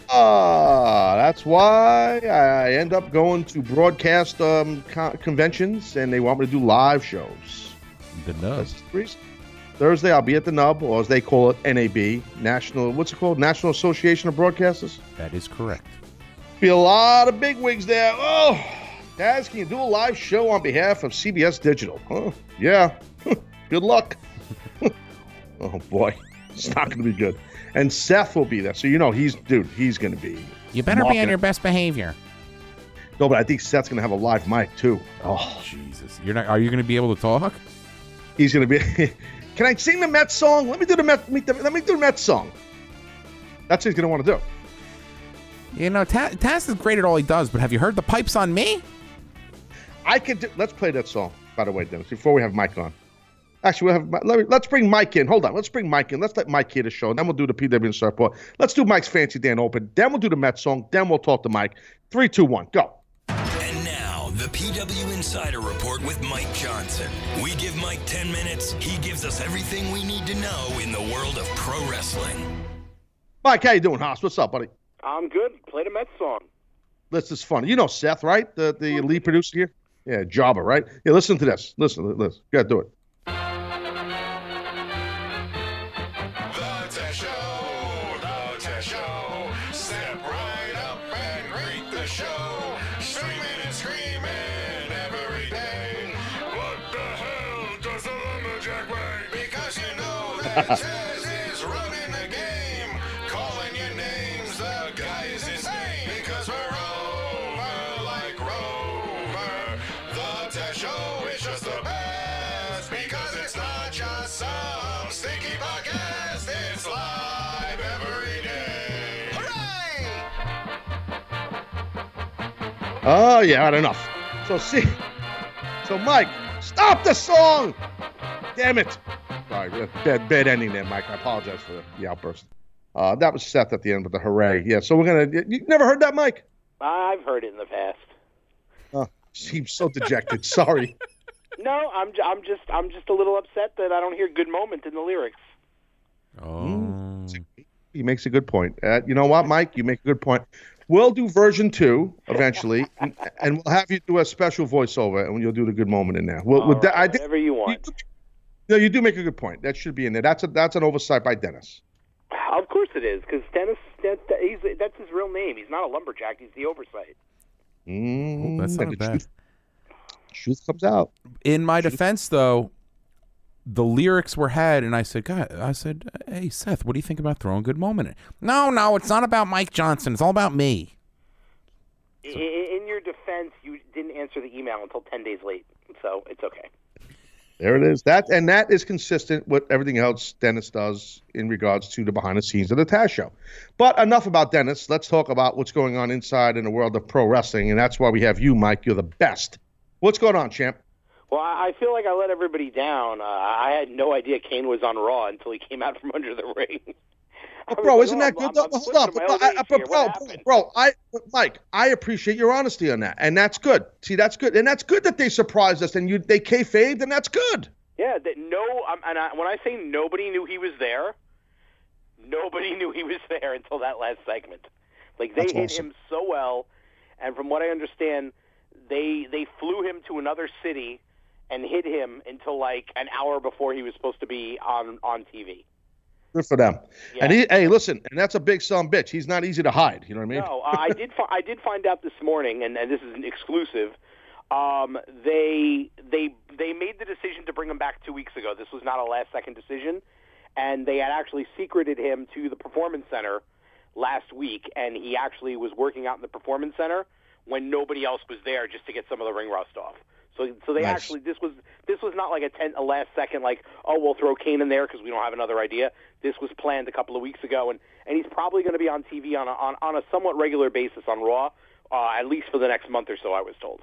Ah, that's why I end up going to broadcast um, co- conventions, and they want me to do live shows. The nub. The. Thursday, I'll be at the Nub, or as they call it, NAB, National. What's it called? National Association of Broadcasters. That is correct. Be a lot of big wigs there. Oh, Taz, can you do a live show on behalf of CBS Digital? Huh? Yeah. good luck. oh boy, it's not going to be good. And Seth will be there, so you know he's dude. He's going to be. You better be on your best behavior. No, but I think Seth's going to have a live mic too. Oh, Jesus, you're not. Are you going to be able to talk? he's going to be. Can I sing the Mets song? Let me do the Met. Let me, let me do the Mets song. That's what he's going to want to do. You know, Ta- Taz is great at all he does, but have you heard the pipes on me? I could. Do, let's play that song. By the way, Dennis, before we have Mike on. Actually, we'll have. Mi- Let me, let's bring Mike in. Hold on. Let's bring Mike in. Let's let Mike hear the show. and Then we'll do the PW and report. Let's do Mike's Fancy Dan Open. Then we'll do the Mets song. Then we'll talk to Mike. Three, two, one, go. And now, the PW Insider Report with Mike Johnson. We give Mike 10 minutes, he gives us everything we need to know in the world of pro wrestling. Mike, how you doing, Haas? What's up, buddy? I'm good. Play the Mets song. This is funny. You know Seth, right? The the lead producer here. Yeah, Jabba, right? Yeah, listen to this. Listen, listen. You gotta do it. Oh yeah, enough. So see, so Mike, stop the song. Damn it. Sorry, bad bad ending there, Mike. I apologize for the, the outburst. Uh, that was Seth at the end with the hooray. Yeah. So we're gonna. You you never heard that, Mike? I've heard it in the past. Oh, seems so dejected. Sorry. No, I'm j- I'm just I'm just a little upset that I don't hear "Good Moment" in the lyrics. Oh. He makes a good point. Uh, you know what, Mike? You make a good point. We'll do version two eventually, and, and we'll have you do a special voiceover, and you'll do the good moment in there. We'll, we'll- right, I think whatever you want. No, you do make a good point. That should be in there. That's a that's an oversight by Dennis. Of course it is, because Dennis that, that- he's that's his real name. He's not a lumberjack. He's the oversight. Mm, that's not the bad. Truth, truth comes out. In my defense, though, the lyrics were had, and I said, God, I said, hey Seth, what do you think about throwing good moment? in?" No, no, it's not about Mike Johnson. It's all about me. I- In your defense, you didn't answer the email until ten days late, so it's okay. There it is. That and that is consistent with everything else Dennis does in regards to the behind the scenes of the Taz show. But enough about Dennis. Let's talk about what's going on inside in the world of pro wrestling, and that's why we have you, Mike. You're the best. What's going on, champ? Well, I feel like I let everybody down. Uh, I had no idea Kane was on Raw until he came out from under the ring. Bro, isn't that good? I'm- though? I'm Hold up, bro, old I- age I- here. bro, bro, bro, I, Mike, I appreciate your honesty on that, and that's good. See, that's good, and that's good that they surprised us and you they kayfabed, and that's good. Yeah, that no, um, and I, when I say nobody knew he was there, nobody knew he was there until that last segment. Like they That's hit awesome. him so well, and from what I understand, they they flew him to another city and hid him until like an hour before he was supposed to be on on TV. Good for them. Yeah. And he, hey, listen, and that's a big son bitch. He's not easy to hide. You know what I mean? No, I did. Fi- I did find out this morning, and, and this is an exclusive. Um, they they they made the decision to bring him back two weeks ago. This was not a last second decision, and they had actually secreted him to the performance center last week, and he actually was working out in the performance center when nobody else was there, just to get some of the ring rust off. So, so they Nice. actually this was this was not like a ten a last second like oh we'll throw Kane in there because we don't have another idea. This was planned a couple of weeks ago, and and he's probably going to be on TV on a, on on a somewhat regular basis on Raw, uh, at least for the next month or so. I was told.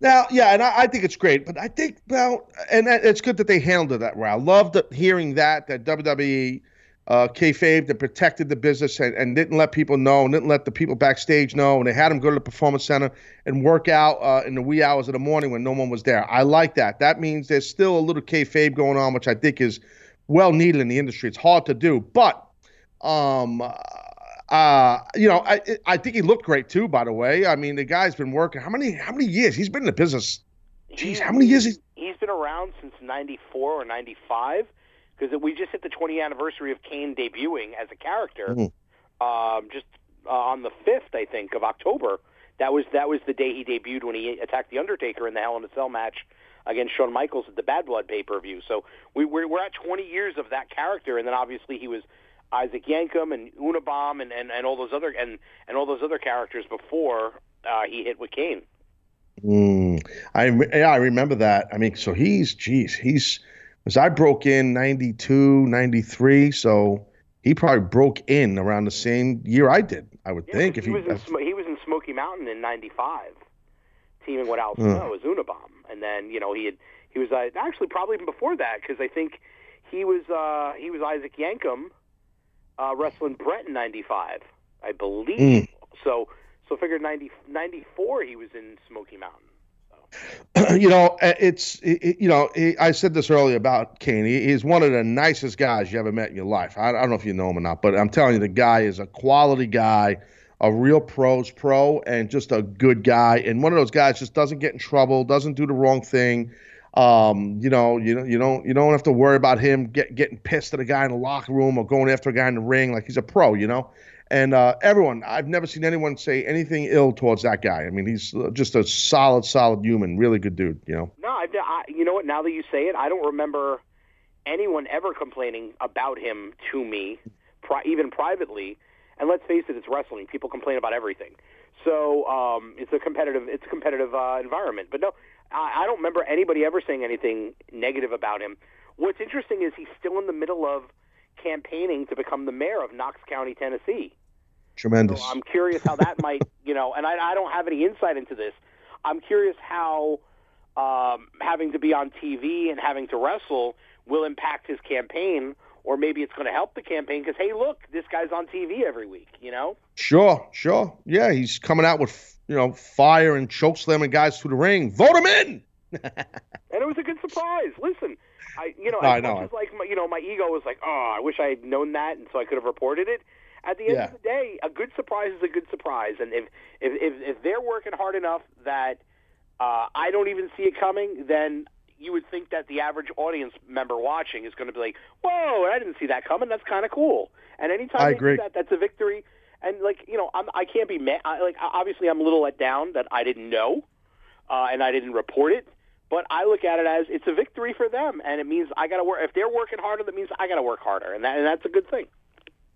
Now, yeah, and I, I think it's great, but I think well, and that, it's good that they handled it that way. I loved hearing that that WWE uh, kayfabe that protected the business and, and didn't let people know, and didn't let the people backstage know, and they had them go to the performance center and work out uh, in the wee hours of the morning when no one was there. I like that. That means there's still a little kayfabe going on, which I think is well needed in the industry. It's hard to do, but um, uh, you know, I I think he looked great too. By the way, I mean the guy's been working. How many how many years he's been in the business? Jeez, how many years? He, He's been around since '94 or '95 because we just hit the 20th anniversary of Kane debuting as a character. Mhm. Um, just uh, on the 5th, I think, of October. That was that was the day he debuted when he attacked the Undertaker in the Hell in a Cell match against Shawn Michaels at the Badd Blood pay per view. So we, we're we're at 20 years of that character, and then obviously he was Isaac Yankem and Unabomb and, and, and all those other and, and all those other characters before uh, he hit with Kane. Mm, I yeah, I remember that. I mean, so he's geez, he's because I broke in 92, 93, so he probably broke in around the same year I did. I would Yeah, think he, if he. was in he was in Smoky Mountain in '95, teaming with Al. Snow as Unabomb, and then you know he had he was uh, actually probably even before that because I think he was uh, he was Isaac Yankem uh, wrestling Brett in '95, I believe. Mm. So so figured 90, 94 he was in Smoky Mountain. you know, uh, it's it, you know, I said this earlier about Kane. He, he's one of the nicest guys you ever met in your life. I, I don't know if you know him or not, but I'm telling you, the guy is a quality guy, a real pros pro, and just a good guy. And one of those guys just doesn't get in trouble, doesn't do the wrong thing. Um, you know, you don't you don't you don't have to worry about him get, getting pissed at a guy in the locker room or going after a guy in the ring. Like he's a pro, you know. And uh, everyone, I've never seen anyone say anything ill towards that guy. I mean, he's uh, just a solid, solid human, really good dude. You know. No, I, I, you know what? Now that you say it, I don't remember anyone ever complaining about him to me, pri- even privately. And let's face it, it's wrestling. People complain about everything. So um, it's a competitive, it's a competitive uh, environment. But no, I, I don't remember anybody ever saying anything negative about him. What's interesting is he's still in the middle of campaigning to become the mayor of Knox County, Tennessee. Tremendous. So I'm curious how that might, you know, and I, I don't have any insight into this. I'm curious how um, having to be on TV and having to wrestle will impact his campaign, or maybe it's going to help the campaign because, hey, look, this guy's on TV every week, you know? Sure, sure. Yeah, he's coming out with you know fire and choke slamming guys through the ring. Vote him in. And it was a good surprise. Listen, I, you know, No, I know. like, my, you know, my ego was like, oh, I wish I had known that, and so I could have reported it. At the end Yeah. of the day, a good surprise is a good surprise, and if if if, if they're working hard enough that uh, I don't even see it coming, then you would think that the average audience member watching is going to be like, "Whoa, I didn't see that coming. That's kind of cool." And anytime I agree. do that, that's a victory. And like you know, I'm, I can't be mad. I, like obviously, I'm a little let down that I didn't know uh, and I didn't report it. But I look at it as it's a victory for them, and it means I got to work. If they're working harder, that means I got to work harder, and that and that's a good thing.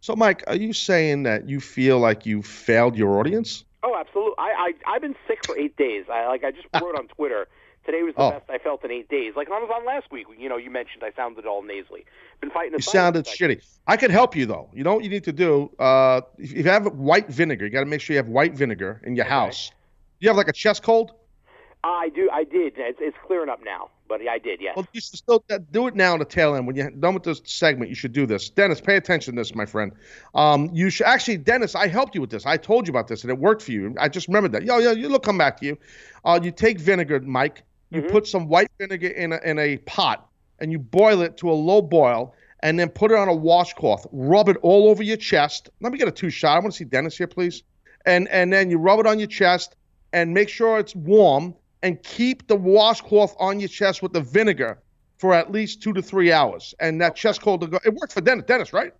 So, Mike, are you saying that you feel like you failed your audience? Oh, absolutely. I, I I've been sick for eight days. I like I just wrote on Twitter Today was the Oh. best I felt in eight days. Like I was on last week. You know, you mentioned I sounded all nasally. Been fighting. You sounded shitty. I could help you though. You know what you need to do? Uh, if if you have white vinegar, you got to make sure you have white vinegar in your house. You have like a chest cold. I do. I did. It's, it's clearing up now, but I did. Yes. Well, you should still uh, do it now on the tail end. When you're done with this segment, you should do this. Dennis, pay attention to this, my friend. Um, you should actually, Dennis, I helped you with this. I told you about this, and it worked for you. I just remembered that. Yo, yo, it'll come back to you. Uh, you take vinegar, Mike. You put some white vinegar in a, in a pot, and you boil it to a low boil, and then put it on a washcloth. Rub it all over your chest. Let me get a two shot. I want to see Dennis here, please. And and then you rub it on your chest, and make sure it's warm and keep the washcloth on your chest with the vinegar for at least two to three hours. And that chest cold, will go, it worked for Dennis, Dennis, right?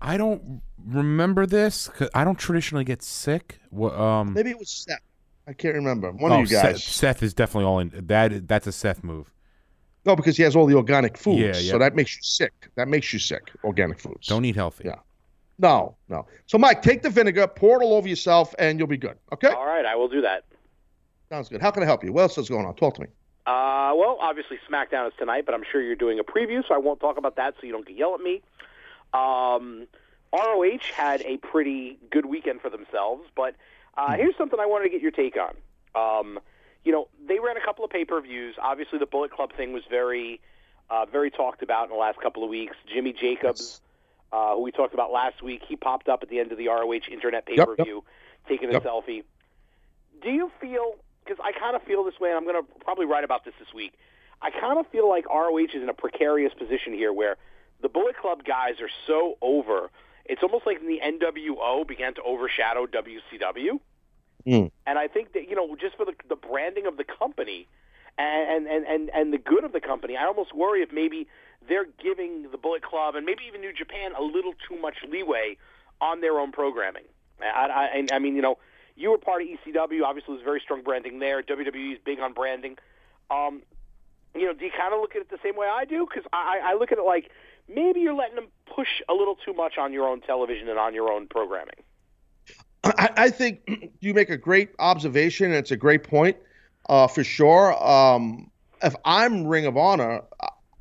I don't remember this. 'cause I don't traditionally get sick. Wha- Um, Maybe it was Seth. I can't remember. One oh, of you guys. Seth, Seth is definitely all in. That that's a Seth move. No, because he has all the organic foods. Yeah, yeah. So that makes you sick. That makes you sick. Organic foods. Don't eat healthy. Yeah. No, no. So, Mike, take the vinegar, pour it all over yourself, and you'll be good. Okay? All right, I will do that. Sounds good. How can I help you? What else is going on? Talk to me. Uh, well, obviously SmackDown is tonight, but I'm sure you're doing a preview, so I won't talk about that, so you don't get yell at me. Um, ROH had a pretty good weekend for themselves, but uh, here's something I wanted to get your take on. Um, you know, they ran a couple of pay-per-views. Obviously, the Bullet Club thing was very, uh, very talked about in the last couple of weeks. Jimmy Jacobs, uh, who we talked about last week, he popped up at the end of the ROH Internet pay-per-view, taking a Yep. selfie. Do you feel? Because I kind of feel this way, and I'm going to probably write about this this week. I kind of feel like ROH is in a precarious position here, where the Bullet Club guys are so over. It's almost like the NWO began to overshadow WCW. Mm. And I think that you know, just for the the branding of the company and and and and the good of the company, I almost worry if maybe they're giving the Bullet Club and maybe even New Japan a little too much leeway on their own programming. I, I, I- I mean, you know, you were part of ECW. Obviously, there's very strong branding there. WWE is big on branding. Um, you know, do you kind of look at it the same way I do? Because I, I look at it like maybe you're letting them push a little too much on your own television and on your own programming. I, I think you make a great observation, and it's a great point uh, for sure. Um, if I'm Ring of Honor,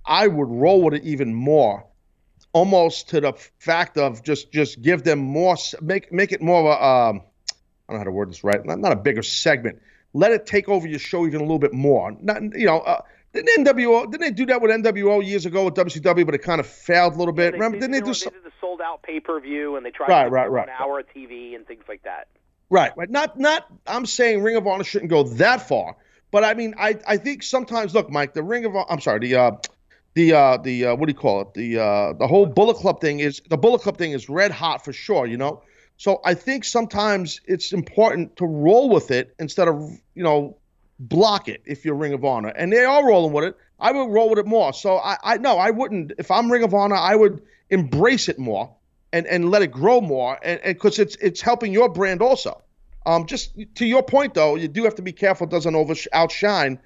I- would roll with it even more, almost to the fact of just just give them more, make make it more of a um, I don't know how to word this right, not, not a bigger segment. Let it take over your show even a little bit more. Not you know. Uh, didn't NWO didn't they do that with NWO years ago with WCW, but it kind of failed a little bit. Remember, didn't they do they did the sold out pay per view and they tried Right, to right, right. hour of TV and things like that. Right, right. Not not I'm saying Ring of Honor shouldn't go that far. But I mean I I think sometimes look, Mike, the Ring of I'm sorry, the uh the uh the uh what do you call it? The uh the whole Bullet Club thing is the Bullet Club thing is red hot for sure, you know. So I think sometimes it's important to roll with it instead of, you know, block it if you're Ring of Honor. And they are rolling with it. I would roll with it more. So I I no, I wouldn't if I'm Ring of Honor, I would embrace it more and and let it grow more and because it's it's helping your brand also. Um, just to your point though, you do have to be careful it doesn't over outshine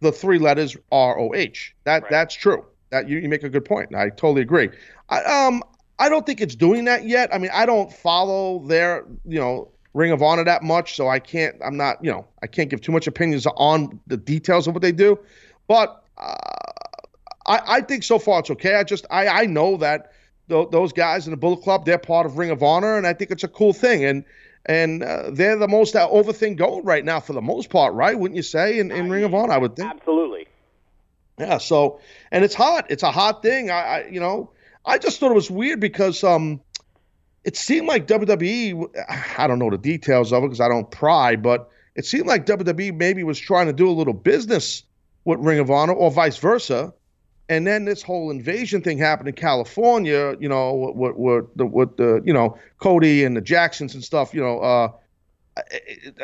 the three letters R O H. That that's true. That you, you make a good point. I totally agree. I, um, I don't think it's doing that yet. I mean, I don't follow their you know Ring of Honor that much, so I can't. I'm not you know I can't give too much opinions on the details of what they do, but uh, I, I think so far it's okay. I just I I know that th- those guys in the Bullet Club they're part of Ring of Honor, and I think it's a cool thing. And and uh, they're the most uh, over thing going right now for the most part, right? Wouldn't you say in, in Ring of Honor? I would think. Absolutely. Yeah. So and it's hot. It's a hot thing. I, I you know I just thought it was weird because um it seemed like WWE. I don't know the details of it because I don't pry, but it seemed like WWE maybe was trying to do a little business with Ring of Honor or vice versa. And then this whole invasion thing happened in California, you know, with the, the, you know, Cody and the Jacksons and stuff, you know, uh,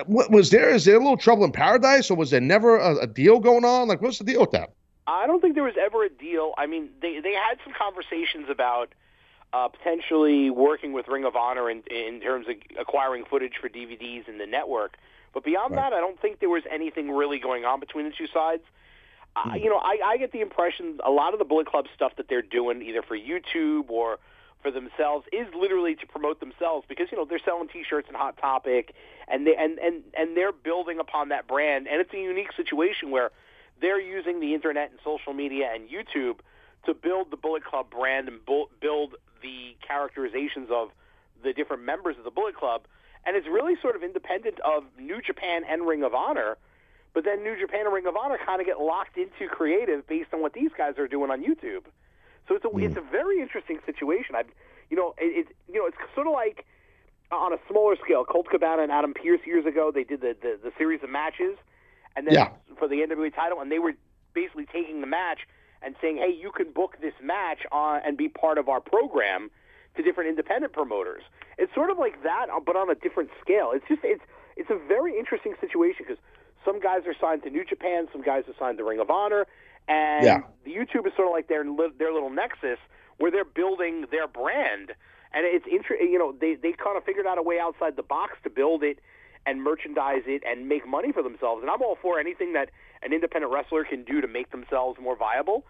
what was there? Is there a little trouble in paradise or was there never a, a deal going on? Like, what's the deal with that? I don't think there was ever a deal. I mean, they they had some conversations about uh, potentially working with Ring of Honor in in terms of acquiring footage for DVDs in the network. But beyond that, I don't think there was anything really going on between the two sides. Uh, you know, I, I get the impression a lot of the Bullet Club stuff that they're doing, either for YouTube or for themselves is literally to promote themselves because you know they're selling T-shirts and Hot Topic, and they and and and they're building upon that brand, and it's a unique situation where they're using the internet and social media and YouTube to build the Bullet Club brand and build the characterizations of the different members of the Bullet Club, and it's really sort of independent of New Japan and Ring of Honor. But then New Japan and Ring of Honor kind of get locked into creative based on what these guys are doing on YouTube. So it's a it's a hmm. very interesting situation. I, you know, it, it you know it's sort of like uh, on a smaller scale. Colt Cabana and Adam Pearce years ago they did the the, the series of matches, and then Yeah. for the NWA title, and they were basically taking the match and saying, hey, you can book this match on and be part of our program to different independent promoters. It's sort of like that, but on a different scale. It's just it's it's a very interesting situation because some guys are signed to New Japan, some guys are signed to Ring of Honor, and Yeah. the YouTube is sort of like their their little nexus where they're building their brand. And it's inter- you know they they kind of figured out a way outside the box to build it and merchandise it and make money for themselves. And I'm all for anything that an independent wrestler can do to make themselves more viable.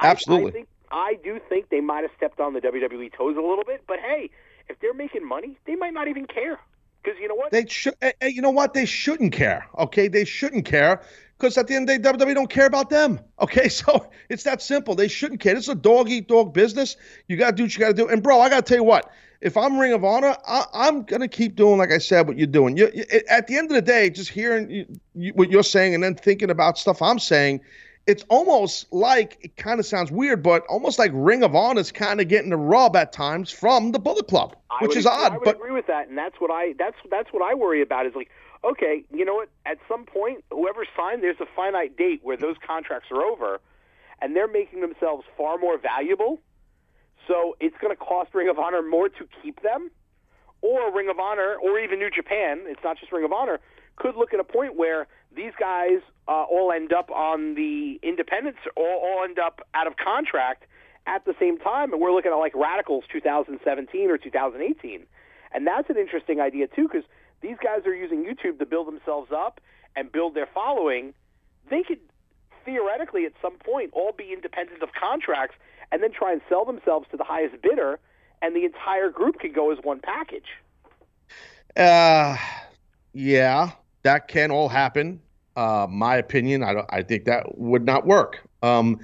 Absolutely. I, think I do think they might have stepped on the WWE toes a little bit, but hey, if they're making money, they might not even care. Because you know what? They should. eh, eh, You know what? They shouldn't care. Okay, they shouldn't care because at the end of the day, WWE don't care about them. Okay, so it's that simple. They shouldn't care. It's a dog eat dog business. You got to do what you got to do. And bro, I got to tell you what. If I'm Ring of Honor, I, I'm gonna keep doing like I said what you're doing. You, you, at the end of the day, just hearing you, you, what you're saying and then thinking about stuff I'm saying, it's almost like it kind of sounds weird, but almost like Ring of Honor is kind of getting the rub at times from the Bullet Club, which would is odd. I would but agree with that, and that's what I that's that's what I worry about. Is like, okay, you know what? At some point, whoever signed, there's a finite date where those contracts are over, and they're making themselves far more valuable. So it's going to cost Ring of Honor more to keep them, or Ring of Honor, or even New Japan. It's not just Ring of Honor. Could look at a point where these guys uh, all end up on the independents, all, all end up out of contract at the same time, and we're looking at like Radicalz 2017 or 2018, and that's an interesting idea too, because these guys are using YouTube to build themselves up and build their following. They could theoretically at some point all be independent of contracts and then try and sell themselves to the highest bidder, and the entire group could go as one package. Uh, yeah, that can all happen. Uh, my opinion, I I think that would not work. Um,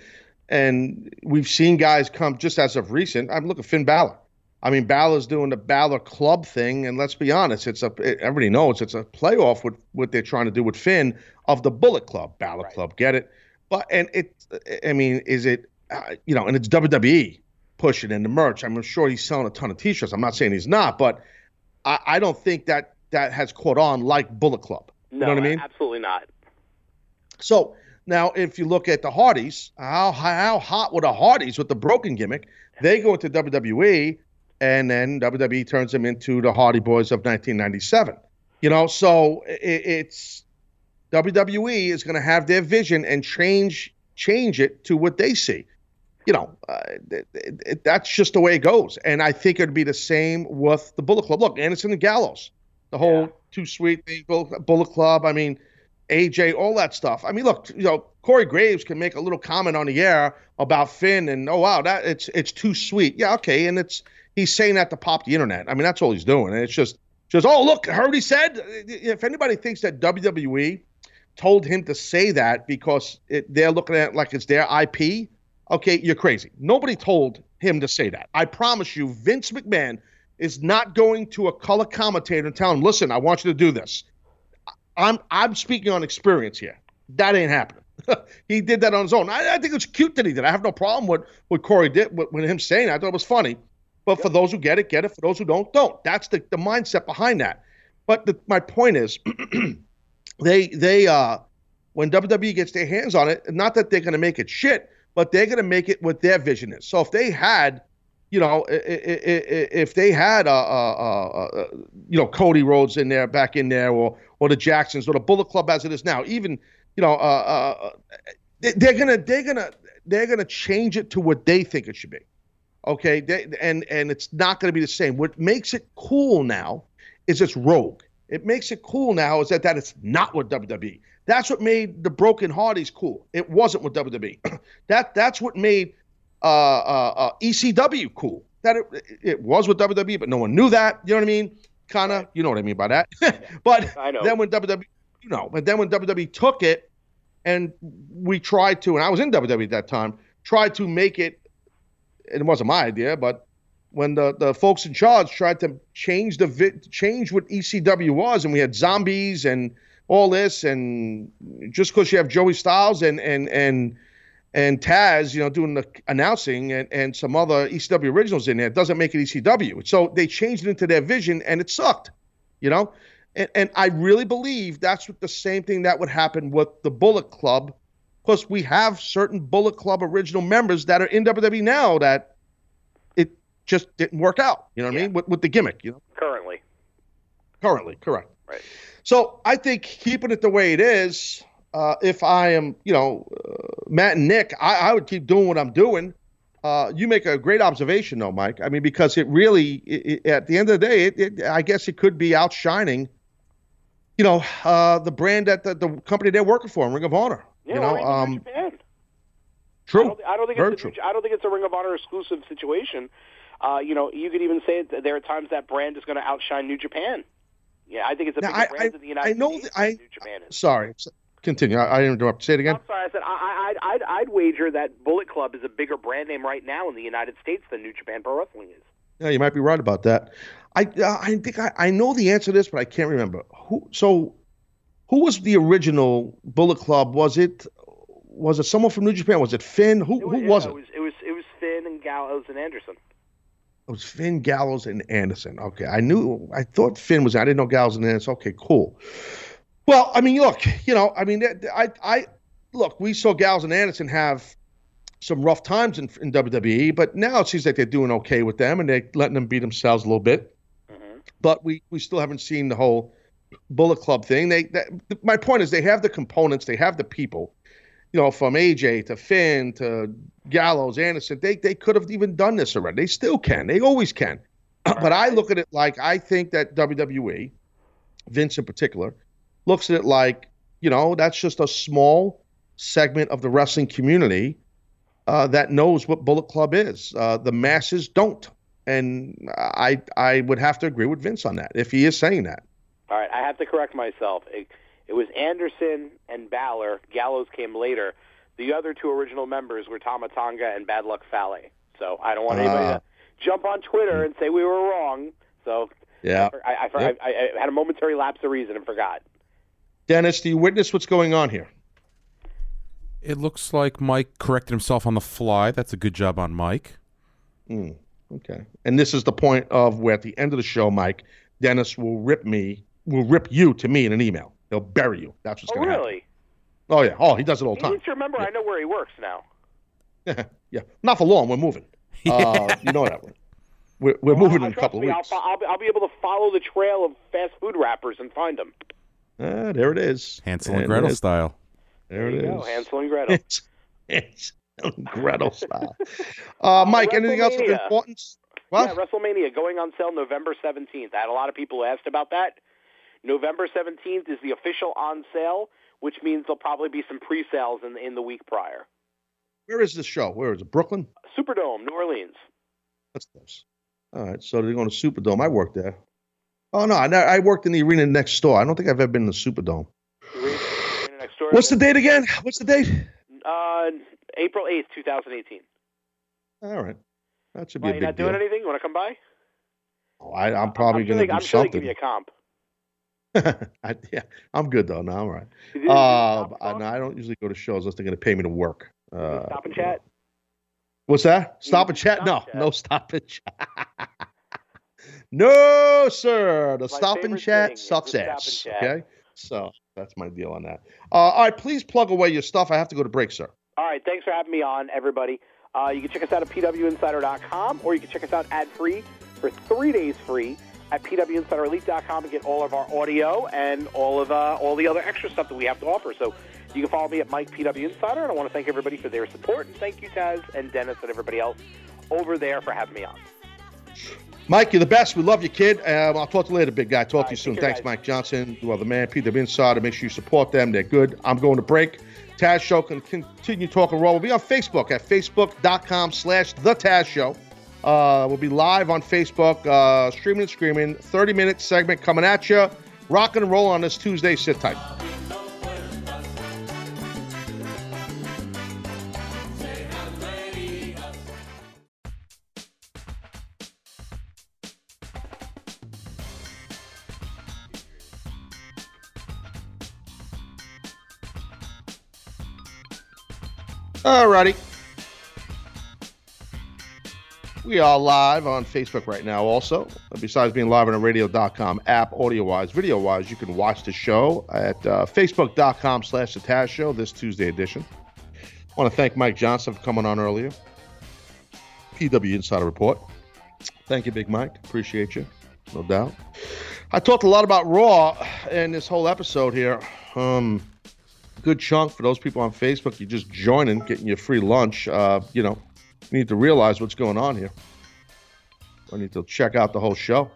and we've seen guys come just as of recent. I'm look at Finn Balor. I mean, Balor's doing the Balor Club thing, and let's be honest, it's a it, everybody knows it's a playoff with what they're trying to do with Finn of the Bullet Club, Balor Club. Get it? But and it, I mean, is it, uh, you know, and it's WWE pushing in the merch. I'm sure he's selling a ton of T-shirts. I'm not saying he's not, but I, I don't think that that has caught on like Bullet Club. No, you know what I mean? absolutely not. So now, if you look at the Hardys, how how hot were the Hardys with the broken gimmick? They go into WWE, and then WWE turns them into the Hardy Boys of 1997. You know, so it, it's WWE is going to have their vision and change change it to what they see. You know, uh, it, it, it- that's just the way it goes. And I think it'd be the same with the Bullet Club. Look, Anderson and Gallows, the whole too sweet thing, Bullet Bullet Club. I mean, AJ, all that stuff. I mean, look, you know, Corey Graves can make a little comment on the air about Finn, and oh wow, that it's it's too sweet. Yeah, okay, and it's he's saying that to pop the internet. I mean, that's all he's doing, and it's just just oh look, I heard what he said. If anybody thinks that WWE told him to say that because it, they're looking at it like it's their IP, okay, you're crazy. Nobody told him to say that. I promise you, Vince McMahon is not going to a color commentator and tell him, listen, I want you to do this. I'm I'm speaking on experience here. That ain't happening. he did that on his own. I, I think it's cute that he did. I have no problem with what Corey did with, with him saying. It. I thought it was funny. But for those who get it, get it. For those who don't, don't. That's the, the mindset behind that. But the, my point is, they they uh when WWE gets their hands on it, not that they're going to make it shit, but they're going to make it what their vision is. So if they had, you know, if they had uh, uh, uh, you know Cody Rhodes in there, back in there, or or the Jacksons, or the Bullet Club as it is now, even you know, uh, uh, they, they're gonna they're gonna they're gonna change it to what they think it should be. Okay, they, and and it's not gonna be the same. What makes it cool now is it's rogue. It makes it cool now is that that it's not what WWE. That's what made the Broken Hardys cool. It wasn't with WWE. that that's what made uh, uh, uh, ECW cool. that it, it was with WWE, but no one knew that. You know what I mean? Kind of. You know what I mean by that. but I know. then when WWE, you know, but then when WWE took it, and we tried to, and I was in WWE at that time, tried to make it. It wasn't my idea, but when the, the folks in charge tried to change the change what ECW was, and we had zombies and all this, and just because you have Joey Styles and and and and Taz, you know, doing the announcing and, and some other ECW originals in there, it doesn't make it ECW. So they changed it into their vision, and it sucked, you know. And, and I really believe that's the same thing that would happen with the Bullet Club, because we have certain Bullet Club original members that are in WWE now that it just didn't work out. You know what I mean? With, with the gimmick, you know. Currently. Currently, correct. Right. So I think keeping it the way it is, uh, if I am, you know, uh, Matt and Nick, I, I would keep doing what I'm doing. Uh, you make a great observation, though, Mike. I mean, because it really, it, it, at the end of the day, it, I guess it could be outshining, you know, uh, the brand that the, the company they're working for, Ring of Honor. Yeah, you know, even New um, true. I don't, I don't think Very it's a, true. I don't think it's a Ring of Honor exclusive situation. Uh, you know, you could even say that there are times that brand is going to outshine New Japan. Yeah, I think it's a Now, bigger I- brand I- in the United I know States I- New Japan is. Sorry, continue. I, I interrupt. Say it again. I'm sorry. I said I, I, I'd, I'd, wager that Bullet Club is a bigger brand name right now in the United States than New Japan Pro Wrestling is. Yeah, you might be right about that. I uh, I think I, I know the answer to this, but I can't remember who. So, who was the original Bullet Club? Was it was it someone from New Japan? Was it Finn? Who who yeah, was it it? was it was it was Finn and Gallows and Anderson. It was Finn Gallows and Anderson. Okay, I knew. I thought Finn was. I didn't know Gallows and Anderson. Okay, cool. Well, I mean, look, you know, I mean, I I look. We saw Gallows and Anderson have some rough times in, in WWE, but now it seems like they're doing okay with them and they're letting them beat themselves a little bit. Mm-hmm. But we we still haven't seen the whole Bullet Club thing. They that, my point is they have the components, they have the people. You know, from AJ to Finn to Gallows, Anderson, they they could have even done this already. They still can. They always can. but I look at it like I think that WWE, Vince in particular, looks at it like you know that's just a small segment of the wrestling community uh, that knows what Bullet Club is. Uh, the masses don't, and I I would have to agree with Vince on that if he is saying that. All right, I have to correct myself. It, it was Anderson and Balor. Gallows came later. The other two original members were Tama Tonga and Bad Luck Fale. So I don't want anybody Ah. to jump on Twitter and say we were wrong. So Yeah. I, I, I, Yep. I, I had a momentary lapse of reason and forgot. Dennis, do you witness what's going on here? It looks like Mike corrected himself on the fly. That's a good job on Mike. Hmm. Okay. And this is the point of where at the end of the show, Mike, Dennis will rip me, will rip you to me in an email. He'll bury you. That's what's Oh, going to happen. really? Oh yeah. Oh, he does it all the You time. need to remember, I know where he works now. yeah. Not for long. We're moving. Uh, you know that. We're, we're moving in a Trust couple of me, I'll, weeks. fo- I'll, be- I'll be able to follow the trail of fast food wrappers and find them. Ah, there it is. Hansel and And Gretel style. There it There is. you go, Hansel and Gretel. It's, it's Gretel style. Uh, Mike, anything else of importance? What? Yeah, WrestleMania going on sale November 17th. I had a lot of people who asked about that. November 17th is the official on sale, which means there'll probably be some pre-sales in, in the week prior. Where is this show? Where is it? Brooklyn? Superdome, New Orleans. That's close. All right, so they're going to Superdome. I worked there. Oh no, I, I worked in the arena next door. I don't think I've ever been in the Superdome. Arena next door. What's the date again? What's the date? Uh, April 8th, 2018. All right, that should be Why, a you big not deal. doing anything? You want to come by? Oh, I, I'm probably I'm going to I'm do sure they give you a comp. I, yeah, I'm good though. No, I'm all right. Did you do Uh, I, no, I don't usually go to shows unless they're going to pay me to work. Uh, Stop and chat? What's that? Stop and chat? No, no stop and chat. no, sir. The My stop and chat sucks stop ass. chat. Okay, so that's my deal on that. Uh, all right, please plug away your stuff. I have to go to break, sir. All right, thanks for having me on, everybody. Uh, you can check us out at pwinsider.com, or you can check us out ad-free for three days free at pwinsiderelite.com and get all of our audio and all of uh, all the other extra stuff that we have to offer. So you can follow me at Mike PW Insider, and I want to thank everybody for their support, and thank you, Taz and Dennis and everybody else over there for having me on. Mike, you're the best. We love you, kid. Um, I'll talk to you later, big guy. Talk to you soon. Thanks, guys. Mike Johnson. You are the man. Peter Insider. Make sure you support them. They're good. I'm going to break. Taz Show can continue talking raw. We'll be on Facebook at facebook.com slash The Taz Show. Uh, we'll be live on Facebook, uh, streaming and screaming. 30 minute segment coming at you. Rock and roll on this Tuesday. Sit tight. Alrighty. We are live on Facebook right now, also. Besides being live on the radio.com app, audio wise, video wise, you can watch the show at uh, facebook.com slash the Taz Show, this Tuesday edition. I want to thank Mike Johnson for coming on earlier. PW Insider Report. Thank you, Big Mike. Appreciate you, no doubt. I talked a lot about Raw in this whole episode here. Um, good chunk for those people on Facebook. You're just joining, getting your free lunch. Uh, you know, need to realize what's going on here. I need to check out the whole show.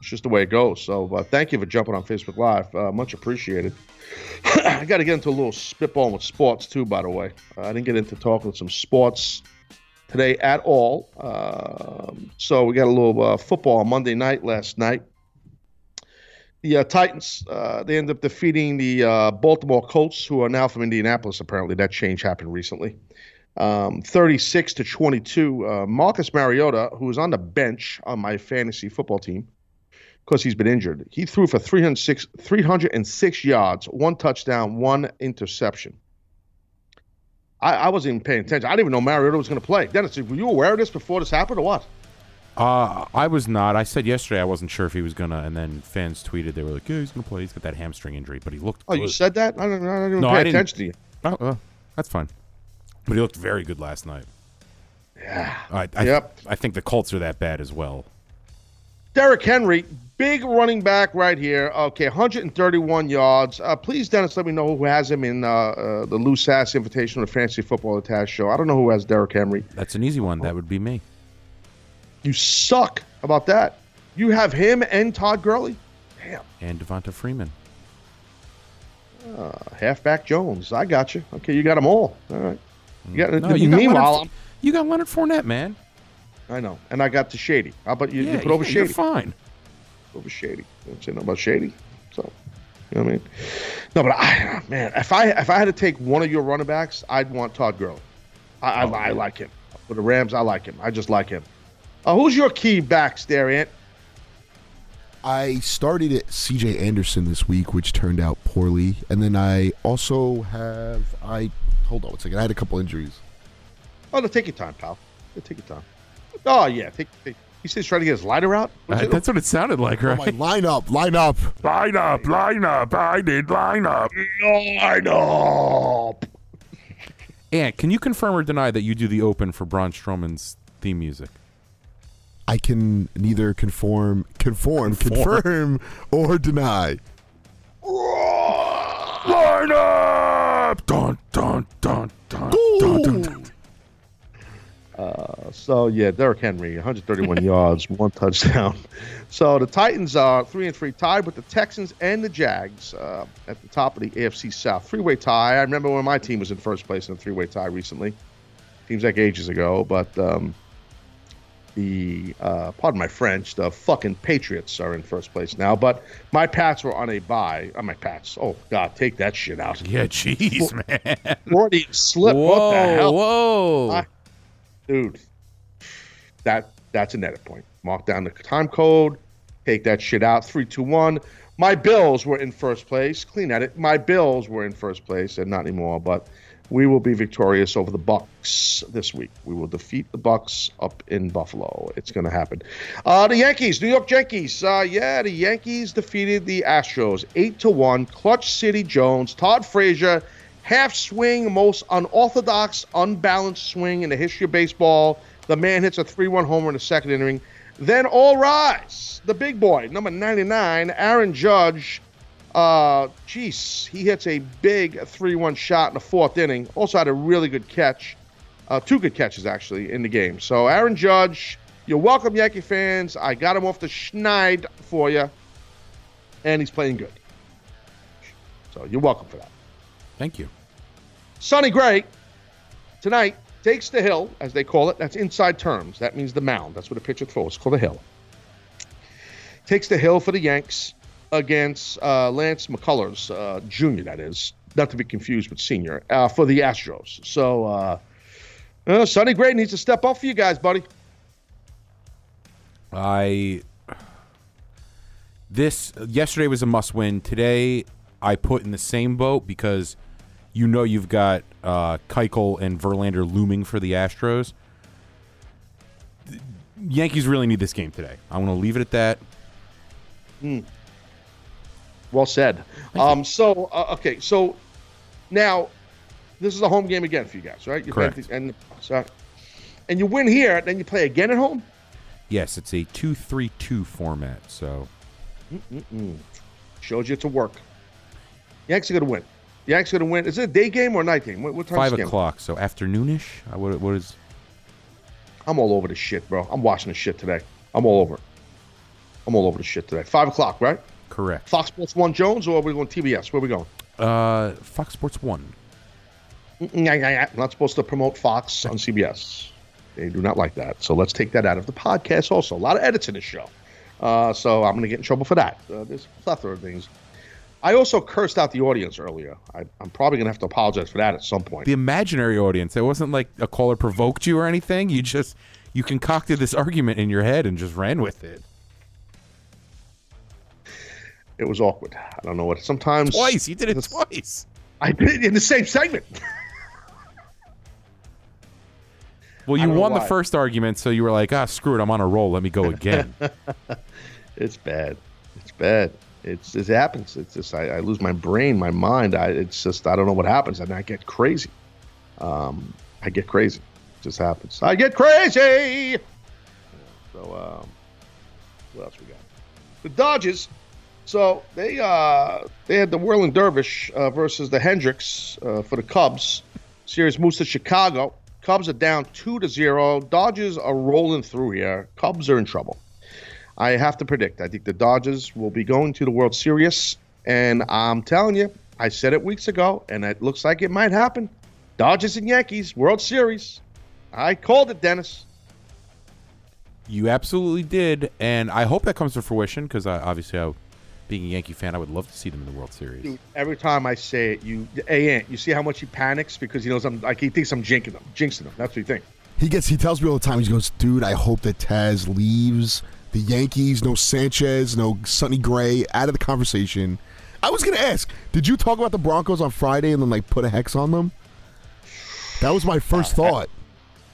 It's just the way it goes. So uh, thank you for jumping on Facebook Live. Uh, much appreciated. I got to get into a little spitball with sports too. By the way, uh, I didn't get into talking some sports today at all. Um, so we got a little uh, football on Monday night last night. The uh, Titans uh, they ended up defeating the Baltimore Colts, who are now from Indianapolis. Apparently, that change happened recently. Um, 36 to 22. Uh, Marcus Mariota, who was on the bench on my fantasy football team, because he's been injured, he threw for 306, 306 yards, one touchdown, one interception. I, I wasn't even paying attention. I didn't even know Mariota was going to play. Dennis, were you aware of this before this happened or what? Uh, I was not. I said yesterday I wasn't sure if he was gonna, and then fans tweeted they were like, "Yeah, he's gonna play. He's got that hamstring injury, but he looked." Oh, you said that? I didn't, I didn't even No, pay I didn't. attention to you. Oh, uh, that's fine. But he looked very good last night. Yeah. I, I, Yep. I think the Colts are that bad as well. Derrick Henry, big running back right here. Okay, 131 yards. Uh, please, Dennis, let me know who has him in uh, uh, the Loose Ass Invitational to Fantasy Football Attached show. I don't know who has Derrick Henry. That's an easy one. That would be me. You suck about that. You have him and Todd Gurley. Damn. And Devonta Freeman. Uh, halfback Jones. I got you. Okay, you got them all. All right. You got, No, you got meanwhile, Leonard, you got Leonard Fournette, man. I'm- know. And I got the Shady. How about you? Yeah, you put over yeah, you're Shady. fine. over Shady. You don't say nothing about Shady. So, you know what I mean? No, but I, man, if I if I had to take one of your running backs, I'd want Todd Gurley. I, I, I like him. For the Rams, I like him. I just like him. Uh, who's your key backs there, Ant? I started at CJ Anderson this week, which turned out poorly, and then I also have I hold on one second. I had a couple injuries. Oh, no, take your time, pal. Yeah, take your time. Oh yeah, take. take he says trying to get his lighter out. Uh, that's what it sounded like, Oh, right? my line up, line up. Line up, line up. I did line up. line up. Ant, can you confirm or deny that you do the open for Braun Strowman's theme music? I can neither conform, conform, Conform. confirm, or deny. Line up. Dun, dun, dun, dun, dun, dun, dun. Uh, so yeah, Derrick Henry, 131 yards, one touchdown. So the Titans are three and three, tied with the Texans and the Jags uh, at the top of the AFC South. Three-way tie. I remember when my team was in first place in a three-way tie recently. Seems like ages ago, but um, the uh, pardon my French, the fucking Patriots are in first place now. But my Pats were on a bye. Uh, my Pats. Oh God, take that shit out. Yeah, jeez, man. Freudian slip. what the Whoa, hell? whoa. I- dude, that that's an edit point. Mark down the time code, take that shit out. Three, two, one. My Bills were in first place. Clean edit. My Bills were in first place, and not anymore. But we will be victorious over the Bucs this week. We will defeat the Bucs up in Buffalo. It's going to happen. Uh, the Yankees, New York Yankees. Uh, yeah, the Yankees defeated the Astros eight to one. Clutch City Jones, Todd Frazier, half swing, most unorthodox, unbalanced swing in the history of baseball. The man hits a 3 1 homer in the second inning. Then all rise. The big boy, number 99, Aaron Judge. Uh, jeez, he hits a big 3 1 shot in the fourth inning. Also had a really good catch. Uh, two good catches, actually, in the game. So, Aaron Judge, you're welcome, Yankee fans. I got him off the schneid for you, and he's playing good. So, you're welcome for that. Thank you. Sonny Gray tonight takes the hill, as they call it. That's inside terms. That means the mound. That's what a pitcher throws. It's called a hill. Takes the hill for the Yanks against uh, Lance McCullers, uh, Jr., that is. Not to be confused with senior, uh, for the Astros. So, uh, uh, Sonny Gray needs to step up for you guys, buddy. I this yesterday was a must win. Today I put in the same boat because you know you've got uh, Keuchel and Verlander looming for the Astros. The Yankees really need this game today. I'm going to leave it at that. Well said. Um, so uh, okay, so now this is a home game again for you guys, right? You play Correct. the- and so, and you win here, then you play again at home. Yes, it's a two-three-two format. So Shows you it's a work. Yanks are gonna win. Yanks are gonna win. Is it a day game or a night game? What, what time five the o'clock. So afternoonish. What, what is? I'm all over the shit, bro. I'm watching the shit today. I'm all over. I'm all over this shit today. Five o'clock, right? Correct. Fox Sports One Jones, or are we going TBS? Where are we going? Uh, Fox Sports One. I'm not supposed to promote Fox on CBS. They do not like that. So let's take that out of the podcast also. A lot of edits in this show. Uh, so I'm going to get in trouble for that. Uh, there's a plethora of things. I also cursed out the audience earlier. I, I'm probably going to have to apologize for that at some point. The imaginary audience. It wasn't like a caller provoked you or anything. You just you concocted this argument in your head and just ran with it. It was awkward. I don't know what. Sometimes Twice. You did it twice. I did it in the same segment. Well, you won the first argument, so you were like, ah, screw it, I'm on a roll. Let me go again. It's bad. It's bad. It's it happens. It's just I, I lose my brain, my mind. I it's just I don't know what happens, and I get crazy. Um, I get crazy. It just happens. I get crazy. So um, what else we got? The Dodgers. So they uh they had the Whirling Dervish uh, versus the Hendricks uh, for the Cubs. Series moves to Chicago. Cubs are down two to zero. Dodgers are rolling through here. Cubs are in trouble. I have to predict. I think the Dodgers will be going to the World Series, and I'm telling you, I said it weeks ago, and it looks like it might happen. Dodgers and Yankees World Series. I called it, Dennis. you absolutely did, and I hope that comes to fruition because I, obviously, I, being a Yankee fan, I would love to see them in the World Series. Dude, every time I say it, you, hey, Ant, you see how much he panics because he knows I'm like he thinks I'm jinxing him, jinxing him. That's what he thinks. He gets. He tells me all the time. He goes, "Dude, I hope that Taz leaves the Yankees. No Sanchez, no Sonny Gray out of the conversation." I was gonna ask, did you talk about the Broncos on Friday and then like put a hex on them? That was my first uh, thought.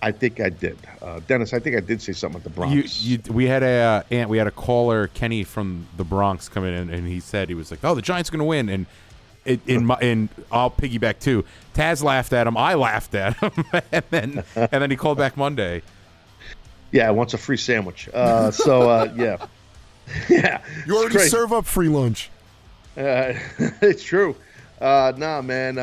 I think I did, uh, Dennis. I think I did say something at the Bronx. You, you, we had a uh, we had a caller Kenny from the Bronx come in, and, and he said he was like, "Oh, the Giants are going to win," and it, in my and I'll piggyback too. Taz laughed at him, I laughed at him, and then and then he called back Monday. yeah, wants a free sandwich. Uh, so uh, yeah, yeah. You already serve up free lunch. Uh, it's true. Uh, nah, man.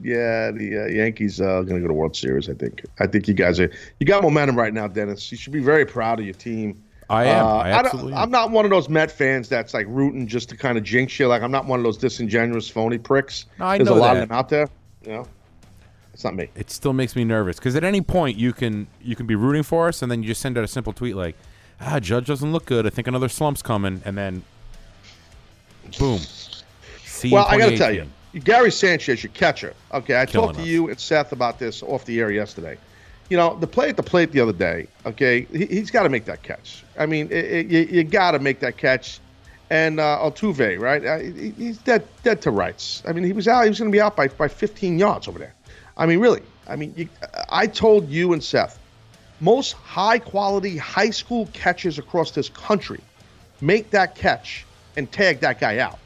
Uh, yeah, the uh, Yankees are going to go to World Series. I think. I think you guys are. You got momentum right now, Dennis. You should be very proud of your team. I am. Uh, I absolutely. I'm not one of those Met fans that's like rooting just to kind of jinx you. Like I'm not one of those disingenuous, phony pricks. No, I There's know a lot that. of them out there. You know, it's not me. it still makes me nervous because at any point you can you can be rooting for us, and then you just send out a simple tweet like, "Ah, Judge doesn't look good. I think another slump's coming," and then, boom. See Well, I got to tell you, 2018. Gary Sanchez, your catcher. Okay, I Killing talked to us. you and Seth about this off the air yesterday. You know, the play at the plate the other day. Okay, he, he's got to make that catch. I mean, it, it, you, you got to make that catch. And uh, Altuve, right? Uh, he- he's dead, dead to rights. I mean, he was out. He was going to be out by, by 15 yards over there. I mean, really. I mean, you, I told you and Seth, most high quality high school catchers across this country make that catch and tag that guy out.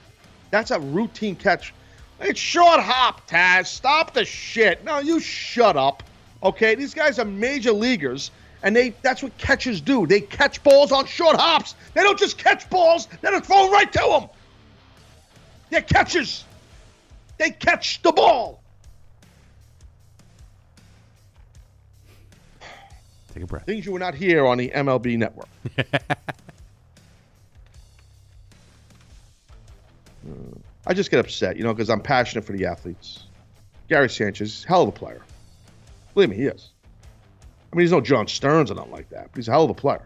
That's a routine catch. It's short hop, Taz. Stop the shit. No, you shut up. Okay, these guys are major leaguers, and they that's what catchers do. They catch balls on short hops. They don't just catch balls, they don't throw right to them. They're catchers. They catch the ball. Take a breath. Things you were not here on the MLB network. I just get upset, you know, because I'm passionate for the athletes. Gary Sanchez, hell of a player. Believe me, he is. I mean, he's no John Stearns or nothing like that, but he's a hell of a player.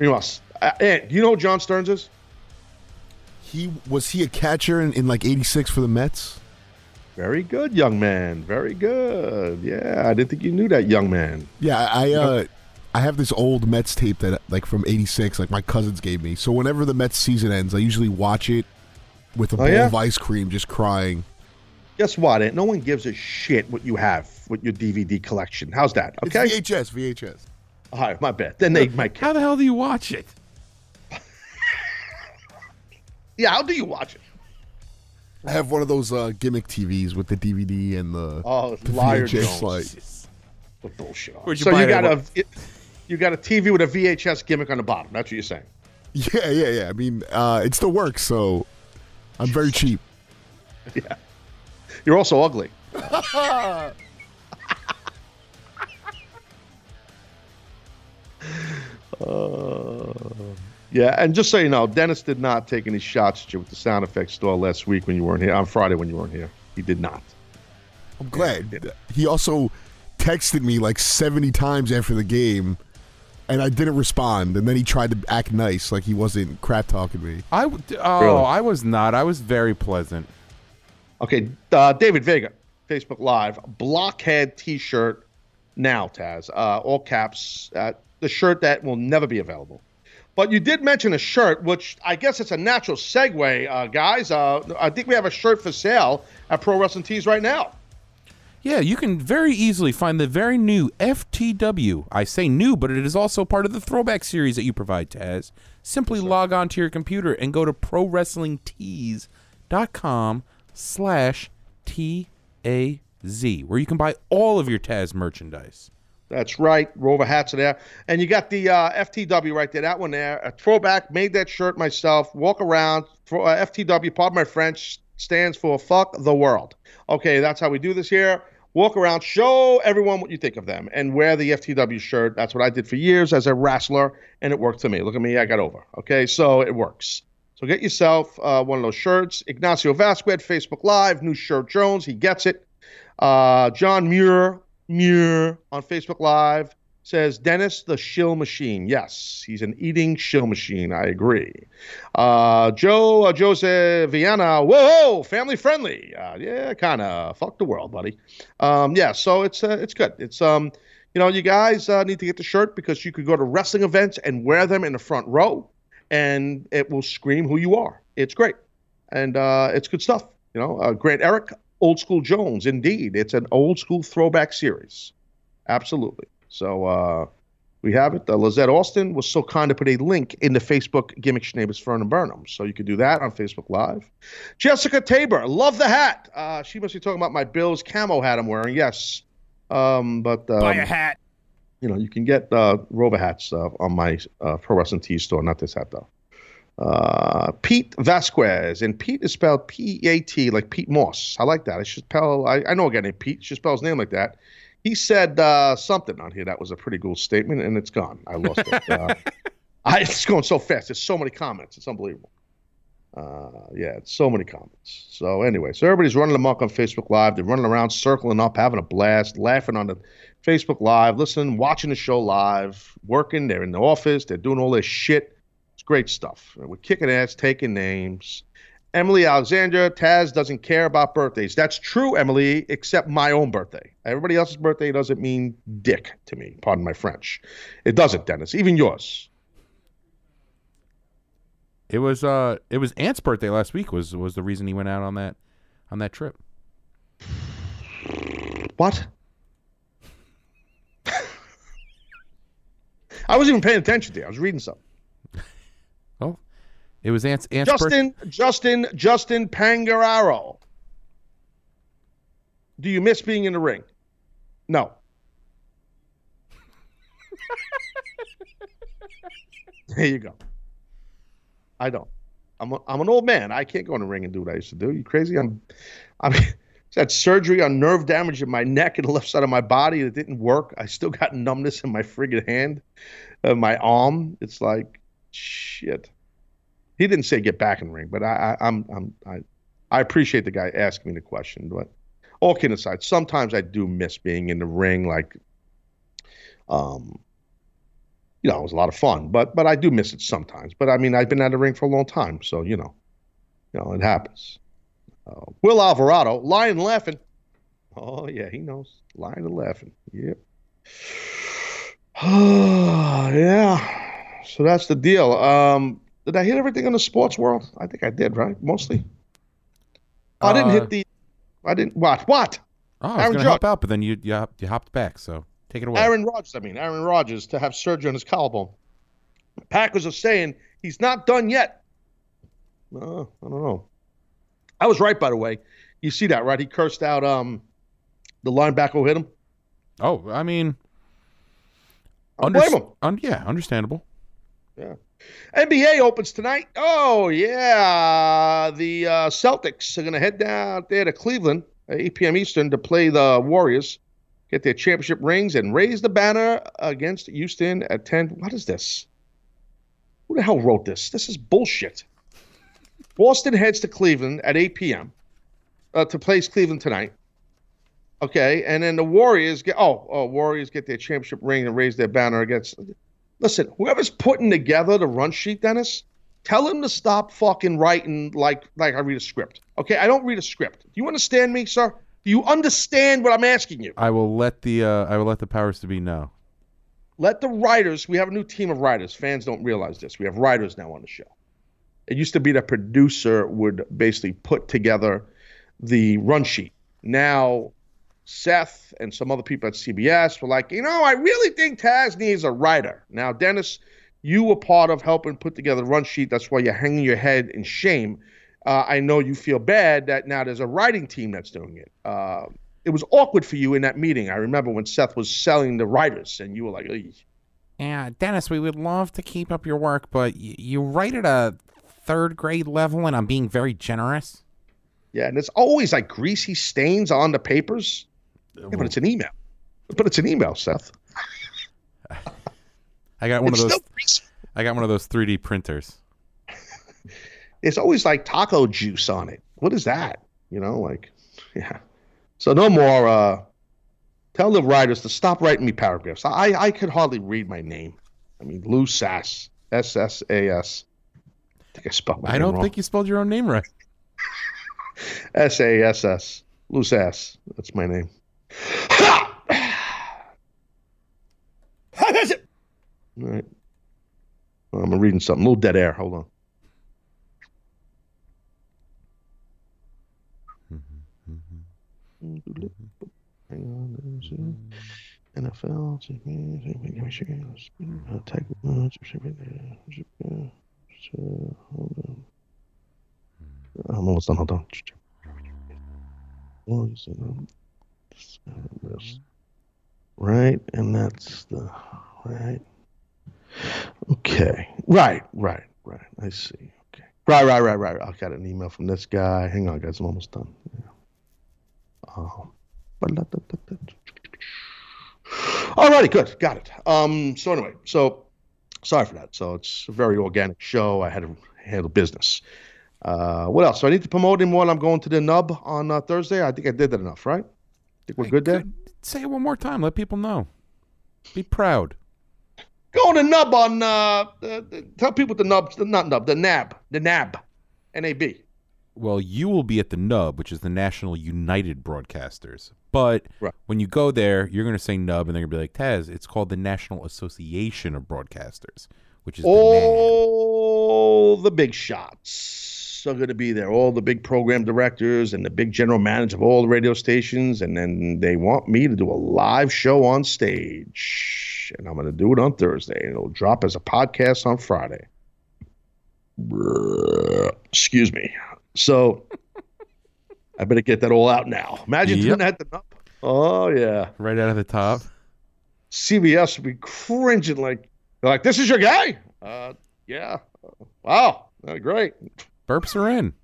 Know, uh, you know who John Stearns is? He was he a catcher in, in like '86 for the Mets? Very good, young man. Very good. Yeah, I didn't think you knew that, young man. Yeah, I uh, I have this old Mets tape that like from '86, like my cousins gave me. So whenever the Mets season ends, I usually watch it with a bowl yeah? of ice cream, just crying. Guess what, Ant? No one gives a shit what you have with your DVD collection. How's that? Okay. It's VHS, VHS. All right, my bad. Then they might. How the hell do you watch it? Yeah, how do you watch it? I have one of those uh, gimmick TVs with the DVD and the, Oh, the liar VHS Jones. slide. What bullshit. Where'd you so buy you that? got a it- you got a TV with a VHS gimmick on the bottom. That's what you're saying. Yeah, yeah, yeah. I mean, uh, it still works, so I'm very cheap. Yeah. You're also ugly. Uh, yeah, and just so you know, Dennis did not take any shots at you with the sound effects store last week when you weren't here. On Friday when you weren't here, he did not. I'm glad. He also texted me like 70 times after the game, and I didn't respond. And then he tried to act nice, like he wasn't crap talking to me. I w- oh, Really? I was not. I was very pleasant. Okay, uh, David Vega, Facebook Live, blockhead T-shirt now, Taz, uh, all caps, uh, the shirt that will never be available. But you did mention a shirt, which I guess it's a natural segue, uh, guys. Uh, I think we have a shirt for sale at Pro Wrestling Tees right now. Yeah, you can very easily find the very new FTW. I say new, but it is also part of the throwback series that you provide, Taz. Simply log on to your computer and go to prowrestlingtees.com slash T-A-Z, where you can buy all of your Taz merchandise. That's right. Rover hats are there. And you got the uh, FTW right there. That one there. A throwback. Made that shirt myself. Walk around. For, uh, FTW, pardon my French, stands for fuck the world. Okay, that's how we do this here. Walk around, show everyone what you think of them, and wear the FTW shirt. That's what I did for years as a wrestler, and it worked for me. Look at me, I got over. Okay, so it works. So get yourself uh, one of those shirts. Ignacio Vasquez, Facebook Live, new shirt Jones, he gets it. Uh, John Muir, Muir on Facebook Live says Dennis the shill machine. Yes, he's an eating shill machine. I agree. Uh, Joe uh, Jose Viana. Whoa, family friendly. Uh, yeah, kind of. Fuck the world, buddy. Um, yeah, so it's uh, it's good. It's um, you know, you guys uh, need to get the shirt because you could go to wrestling events and wear them in the front row, and it will scream who you are. It's great, and uh, it's good stuff. You know, uh, Grant Eric, Old School Jones. Indeed, it's an old school throwback series. Absolutely. So uh, we have it. Uh, Lizette Austin was so kind to put a link in the Facebook Gimmick Schnabels Fern and Burnham. So you can do that on Facebook Live. Jessica Tabor, love the hat. Uh, she must be talking about my Bills camo hat I'm wearing. Yes. Um, but um, Buy a hat. you know, you can get uh, Rover hats uh, on my uh, Pro Wrestling Tees store. Not this hat though. Uh, Pete Vasquez, and Pete is spelled P-E-A-T, like peat moss. I like that. I should spell. I, I know a guy named Pete. Should spell his name like that. He said uh, something on here that was a pretty cool statement, and it's gone. I lost it. Uh, I, it's going so fast. There's so many comments. It's unbelievable. Uh, yeah, it's so many comments. So anyway, so everybody's running amok on Facebook Live. They're running around, circling up, having a blast, laughing on the Facebook Live, listening, watching the show live, working. They're in the office. They're doing all this shit. It's great stuff. We're kicking ass, taking names. Emily Alexandra, Taz doesn't care about birthdays. That's true, Emily, except my own birthday. Everybody else's birthday doesn't mean dick to me. Pardon my French. It doesn't, Dennis. Even yours. It was uh it was Ant's birthday last week was was the reason he went out on that on that trip. What? I wasn't even paying attention to you. I was reading something. Oh. It was Ant's Ant's Justin, Justin, Justin Pangararo. Do you miss being in the ring? No. there you go. I don't. I'm a, I'm an old man. I can't go in the ring and do what I used to do. You crazy? I'm I'm had surgery on nerve damage in my neck and the left side of my body. It didn't work. I still got numbness in my friggin' hand, uh, my arm. It's like shit. He didn't say get back in the ring, but I, I I'm I'm I I appreciate the guy asking me the question. But all kidding aside, sometimes I do miss being in the ring. Like, um, you know, it was a lot of fun, but but I do miss it sometimes. But I mean, I've been at the ring for a long time, so you know, you know, it happens. Uh, Will Alvarado, lying laughing. Oh yeah, he knows, lying and laughing. Yep. yeah. So that's the deal. Um, did I hit everything in the sports world? I think I did, right? Mostly. I didn't Uh, hit the. I didn't. What? What? Oh, I was going to help out, but then you you, you hopped back, so take it away. Aaron Rodgers, I mean, Aaron Rodgers to have surgery on his collarbone. Packers are saying he's not done yet. Uh, I don't know. I was right, by the way. You see that, right? He cursed out um the linebacker who hit him. Oh, I mean, don't blame him. un- yeah, understandable. Yeah. NBA opens tonight. Oh yeah, the uh, Celtics are going to head down there to Cleveland at 8 p.m. Eastern to play the Warriors, get their championship rings, and raise the banner against Houston at 10. What is this? Who the hell wrote this? This is bullshit. Boston heads to Cleveland at 8 p.m. Uh, to place Cleveland tonight. Okay, and then the Warriors get oh, oh Warriors get their championship ring and raise their banner against. Listen, whoever's putting together the run sheet, Dennis, tell him to stop fucking writing like like I read a script. Okay, I don't read a script. Do you understand me, sir? Do you understand what I'm asking you? I will let the uh, I will let the powers to be know. Let the writers. We have a new team of writers. Fans don't realize this. We have writers now on the show. It used to be the producer would basically put together the run sheet. Now, Seth and some other people at CBS were like, you know, I really think Taz needs a writer. Now, Dennis, you were part of helping put together the run sheet. That's why you're hanging your head in shame. Uh, I know you feel bad that now there's a writing team that's doing it. Uh, it was awkward for you in that meeting. I remember when Seth was selling the writers, and you were like, "Ugh." Yeah, Dennis, we would love to keep up your work, but y- you write at a third grade level, and I'm being very generous. Yeah, and it's always like greasy stains on the papers. Yeah, but it's an email. But it's an email, Seth. I got one It's of those. still greasy. I got one of those 3D printers. It's always like taco juice on it. What is that? You know, like, yeah. So no more. uh Tell the writers to stop writing me paragraphs. I I could hardly read my name. I mean, Lou Sass, S S A S. I think I spelled my I name don't wrong. think you spelled your own name right. S A S S. Lou Sass. That's my name. All right. Well, I'm reading something. A little dead air. Hold on. NFL. Hold on. I'm almost done. Hold on. Well, you said, um, this. Right, and that's the right. Okay. Right, right, right. I see. Okay. Right, right, right, right. I got an email from this guy. Hang on, guys. I'm almost done. Yeah. Um, good. Got it. Um, so anyway, so sorry for that. So it's a very organic show. I had to handle business. Uh, what else? So I need to promote him while I'm going to the nub on uh, Thursday. I think I did that enough, right? Think we're good there. Say it one more time. Let people know. Be proud. Go to Nub on. Uh, uh, tell people the Nub, not Nub, the NAB, the NAB, N-A-B. Well, you will be at the NUB, which is the National United Broadcasters. But Right. when you go there, you're going to say NUB, and they're going to be like, Taz, it's called the National Association of Broadcasters, which is the NAB. All the big shots are going to be there. All the big program directors and the big general manager of all the radio stations, and then they want me to do a live show on stage, and I'm going to do it on Thursday, and it'll drop as a podcast on Friday. Excuse me. So I better get that all out now. Imagine Yep. doing that. to Nub. Oh yeah. Right out of the top. CBS would be cringing like, they're like, this is your guy? Uh, yeah. Wow. Great. Burps are in.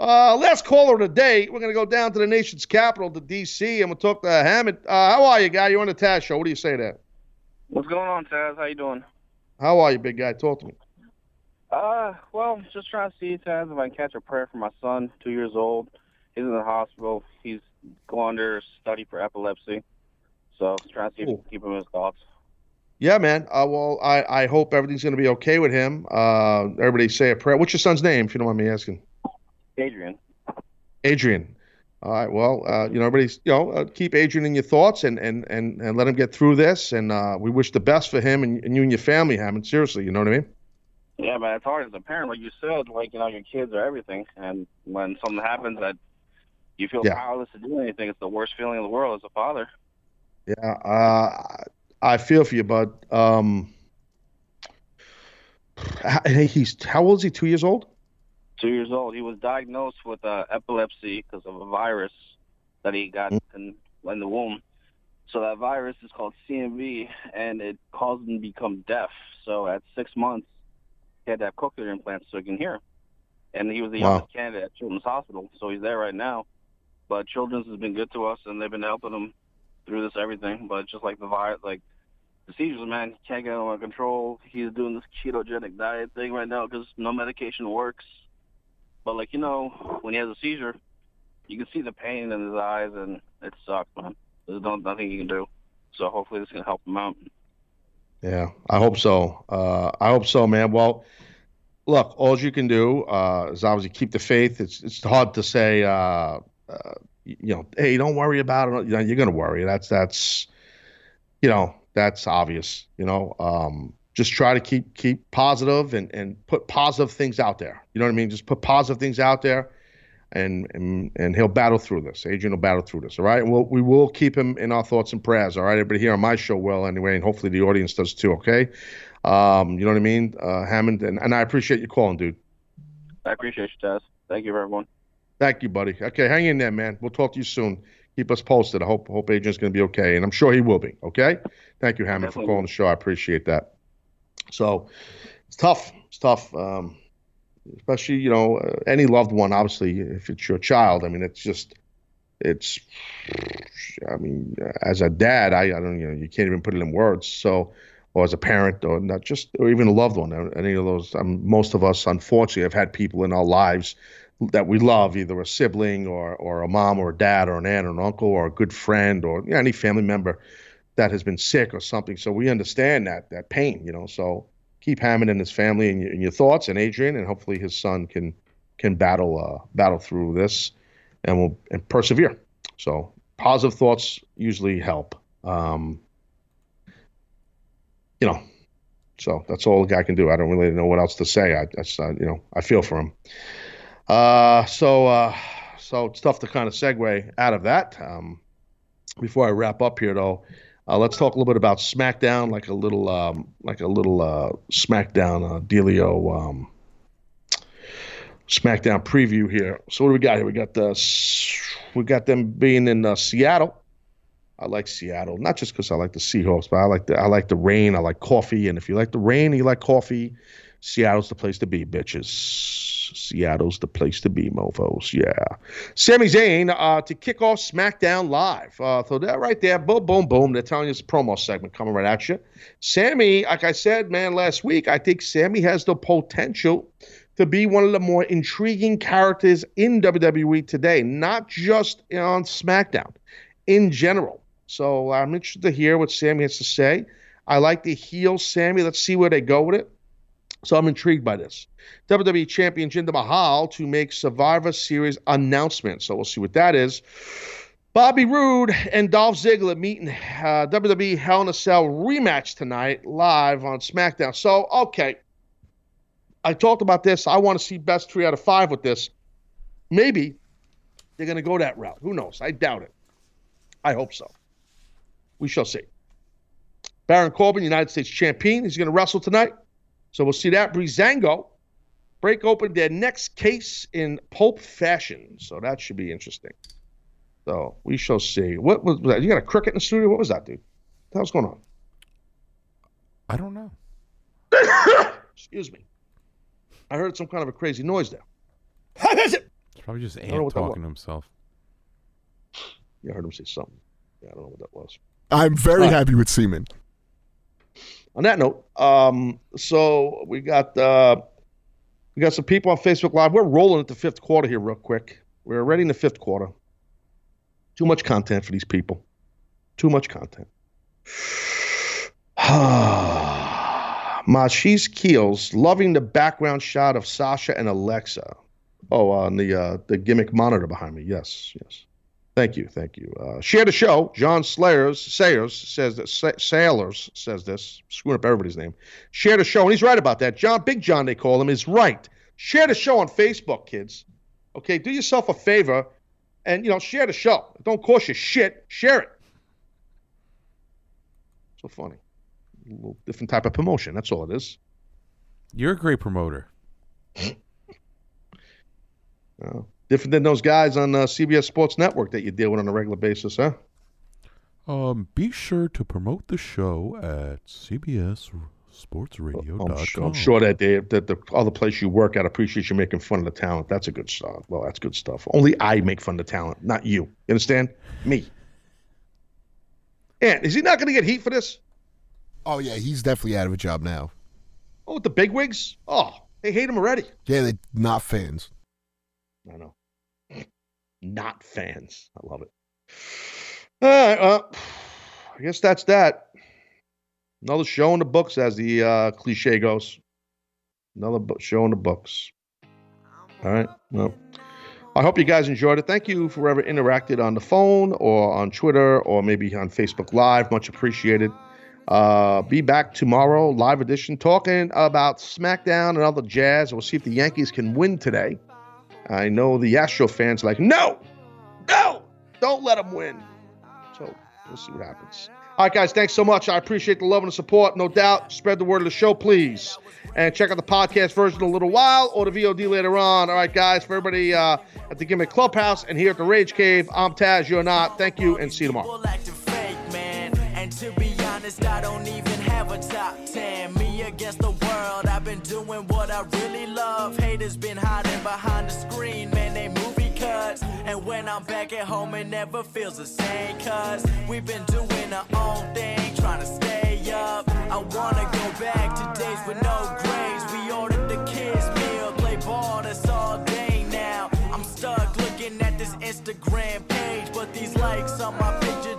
Uh, last caller of the. We're going to go down to the nation's capital, to D.C., and we'll talk to Hammond. Uh, how are you, guy? You're on the Taz show? What do you say there? What's going on, Taz? How you doing? How are you, big guy? Talk to me. Uh, well, just trying to see, Taz, if I can catch a prayer for my son, two years old. He's in the hospital. He's going under study for epilepsy. So trying to see if we can keep him in his thoughts. Yeah, man. Uh, well, I, I hope everything's going to be okay with him. Uh, everybody say a prayer. What's your son's name, if you don't mind me asking? Adrian. Adrian. All right. Well, uh, you know, everybody, you know, uh, keep Adrian in your thoughts and and and, and let him get through this. And uh, we wish the best for him and, and you and your family, Hammond. Seriously, you know what I mean? Yeah, man, it's hard as a parent, like you said. Like you know, your kids are everything, and when something happens that you feel Yeah. powerless to do anything, it's the worst feeling in the world as a father. Yeah. Uh, I feel for you, bud. Um, he's how old is he? Two years old. Two years old, he was diagnosed with uh, epilepsy because of a virus that he got in, in the womb. So that virus is called CMV, and it caused him to become deaf. So at six months, he had to have cochlear implants so he can hear. And he was the Wow. youngest candidate at Children's Hospital, so he's there right now. But Children's has been good to us, and they've been helping him through this everything. But just like the virus, like the seizures, man, he can't get under control. He's doing this ketogenic diet thing right now because no medication works. But like you know, when he has a seizure, you can see the pain in his eyes, and it sucks, man. There's no, nothing you can do. So hopefully this can help him out. Yeah, I hope so. Uh, I hope so, man. Well, look, all you can do uh, is obviously keep the faith. It's it's hard to say, uh, uh, you know, hey, don't worry about it. You know, you're gonna worry. That's that's, you know, that's obvious. You know, um, just try to keep keep positive and and put positive things out there. You know what I mean? Just put positive things out there. And, and and he'll battle through this. Adrian will battle through this. All right. We'll, we will keep him in our thoughts and prayers. All right. Everybody here on my show will anyway, and hopefully the audience does too. Okay. Um, you know what I mean, uh, Hammond, and, and I appreciate you calling, dude. I appreciate you, Taz. Thank you, everyone. Thank you, buddy. Okay, hang in there, man. We'll talk to you soon. Keep us posted. I hope hope Adrian's going to be okay, and I'm sure he will be. Okay. Thank you, Hammond, for calling the show. I appreciate that. So it's tough. It's tough. Um, especially you know uh, any loved one. Obviously, if it's your child, I mean, it's just it's. I mean, as a dad, I, I don't you know you can't even put it in words. So. Or as a parent, or not just, or even a loved one, any of those. Um, most of us, unfortunately, have had people in our lives that we love, either a sibling or or a mom or a dad or an aunt or an uncle or a good friend or you know, any family member that has been sick or something. So we understand that that pain, you know. So keep Hammond and his family in your, in your thoughts, and Adrian, and hopefully his son can can battle uh, battle through this, and will and persevere. So positive thoughts usually help. Um, you know, so that's all the guy can do. I don't really know what else to say. I that's you know I feel for him. Uh, so uh, so it's tough to kind of segue out of that. Um, before I wrap up here, though, uh, let's talk a little bit about SmackDown, like a little um, like a little uh, SmackDown uh, dealio. Um, SmackDown preview here. So what do we got here? We got the we got them being in uh, Seattle. I like Seattle, not just because I like the Seahawks, but I like the I like the rain. I like coffee, and if you like the rain, you like coffee. Seattle's the place to be, bitches. Seattle's the place to be, mofos. Yeah. Sami Zayn uh, to kick off SmackDown Live. Uh, so that right there, boom, boom, boom. They're telling you it's a promo segment coming right at you. Sami, like I said, man, last week, I think Sami has the potential to be one of the more intriguing characters in WWE today, not just on SmackDown, in general. So I'm interested to hear what Sami has to say. I like the heel Sami. Let's see where they go with it. So I'm intrigued by this. WWE Champion Jinder Mahal to make Survivor Series announcement. So we'll see what that is. Bobby Roode and Dolph Ziggler meeting uh, WWE Hell in a Cell rematch tonight live on SmackDown. So okay, I talked about this. I want to see best three out of five with this. Maybe they're going to go that route. Who knows? I doubt it. I hope so. We shall see. Baron Corbin, United States champion, he's going to wrestle tonight. So we'll see that. Breezango break open their next case in Pope fashion. So that should be interesting. So we shall see. What was that? You got a cricket in the studio? What was that, dude? What the hell's going on? I don't know. Excuse me. I heard some kind of a crazy noise there. It's probably just don't Ant talking to himself. Yeah, I heard him say something. Yeah, I don't know what that was. I'm very Right. happy with Seaman. On that note, um, so we got uh, we got some people on Facebook Live. We're rolling at the fifth quarter here, real quick. We're already in the fifth quarter. Too much content for these people. Too much content. Machis Keels loving the background shot of Sasha and Alexa. Oh, on the uh, the gimmick monitor behind me. Yes, yes. Thank you, thank you. Uh, share the show. John Slayers Sayers says that Sa- Sailors says this, screwing up everybody's name. Share the show, and he's right about that. John, Big John, they call him, is right. Share the show on Facebook, kids. Okay, do yourself a favor, and you know, share the show. It don't cost you shit. Share it. So funny. A little different type of promotion. That's all it is. You're a great promoter. Uh, different than those guys on uh, CBS Sports Network that you deal with on a regular basis, huh? Um, be sure to promote the show at CBSSportsRadio.com. I'm sure, I'm sure that they, that the other place you work at appreciates you making fun of the talent. That's a good stuff. Well, that's good stuff. Only I make fun of the talent, not you. You understand? Me. And is he not going to get heat for this? Oh yeah, he's definitely out of a job now. Oh, with the bigwigs? Oh, they hate him already. Yeah, they're not fans. I know. Not fans. I love it. All right. Well, I guess that's that. Another show in the books, as the uh, cliche goes. Another bu- show in the books. All right. Well, I hope you guys enjoyed it. Thank you for whoever interacted on the phone or on Twitter or maybe on Facebook Live. Much appreciated. Uh, be back tomorrow, live edition, talking about SmackDown and other jazz. We'll see if the Yankees can win today. I know the Astro fans like, no, no, don't let them win. So we'll see what happens. All right, guys, thanks so much. I appreciate the love and the support. No doubt. Spread the word of the show, please. And check out the podcast version in a little while or the VOD later on. All right, guys, for everybody uh, at the Gimmick Clubhouse and here at the Rage Cave, I'm Taz. You're not. Thank you, and see you tomorrow. Have a top 10. Me against the world, I've been doing what I really love. Haters been hiding behind the screen, man, they movie cuts. And when I'm back at home, it never feels the same, cuz we've been doing our own thing, trying to stay up. I wanna go back to days with no grades. We ordered the kids' meal, play ball, that's all day now. I'm stuck looking at this Instagram page, but these likes on my picture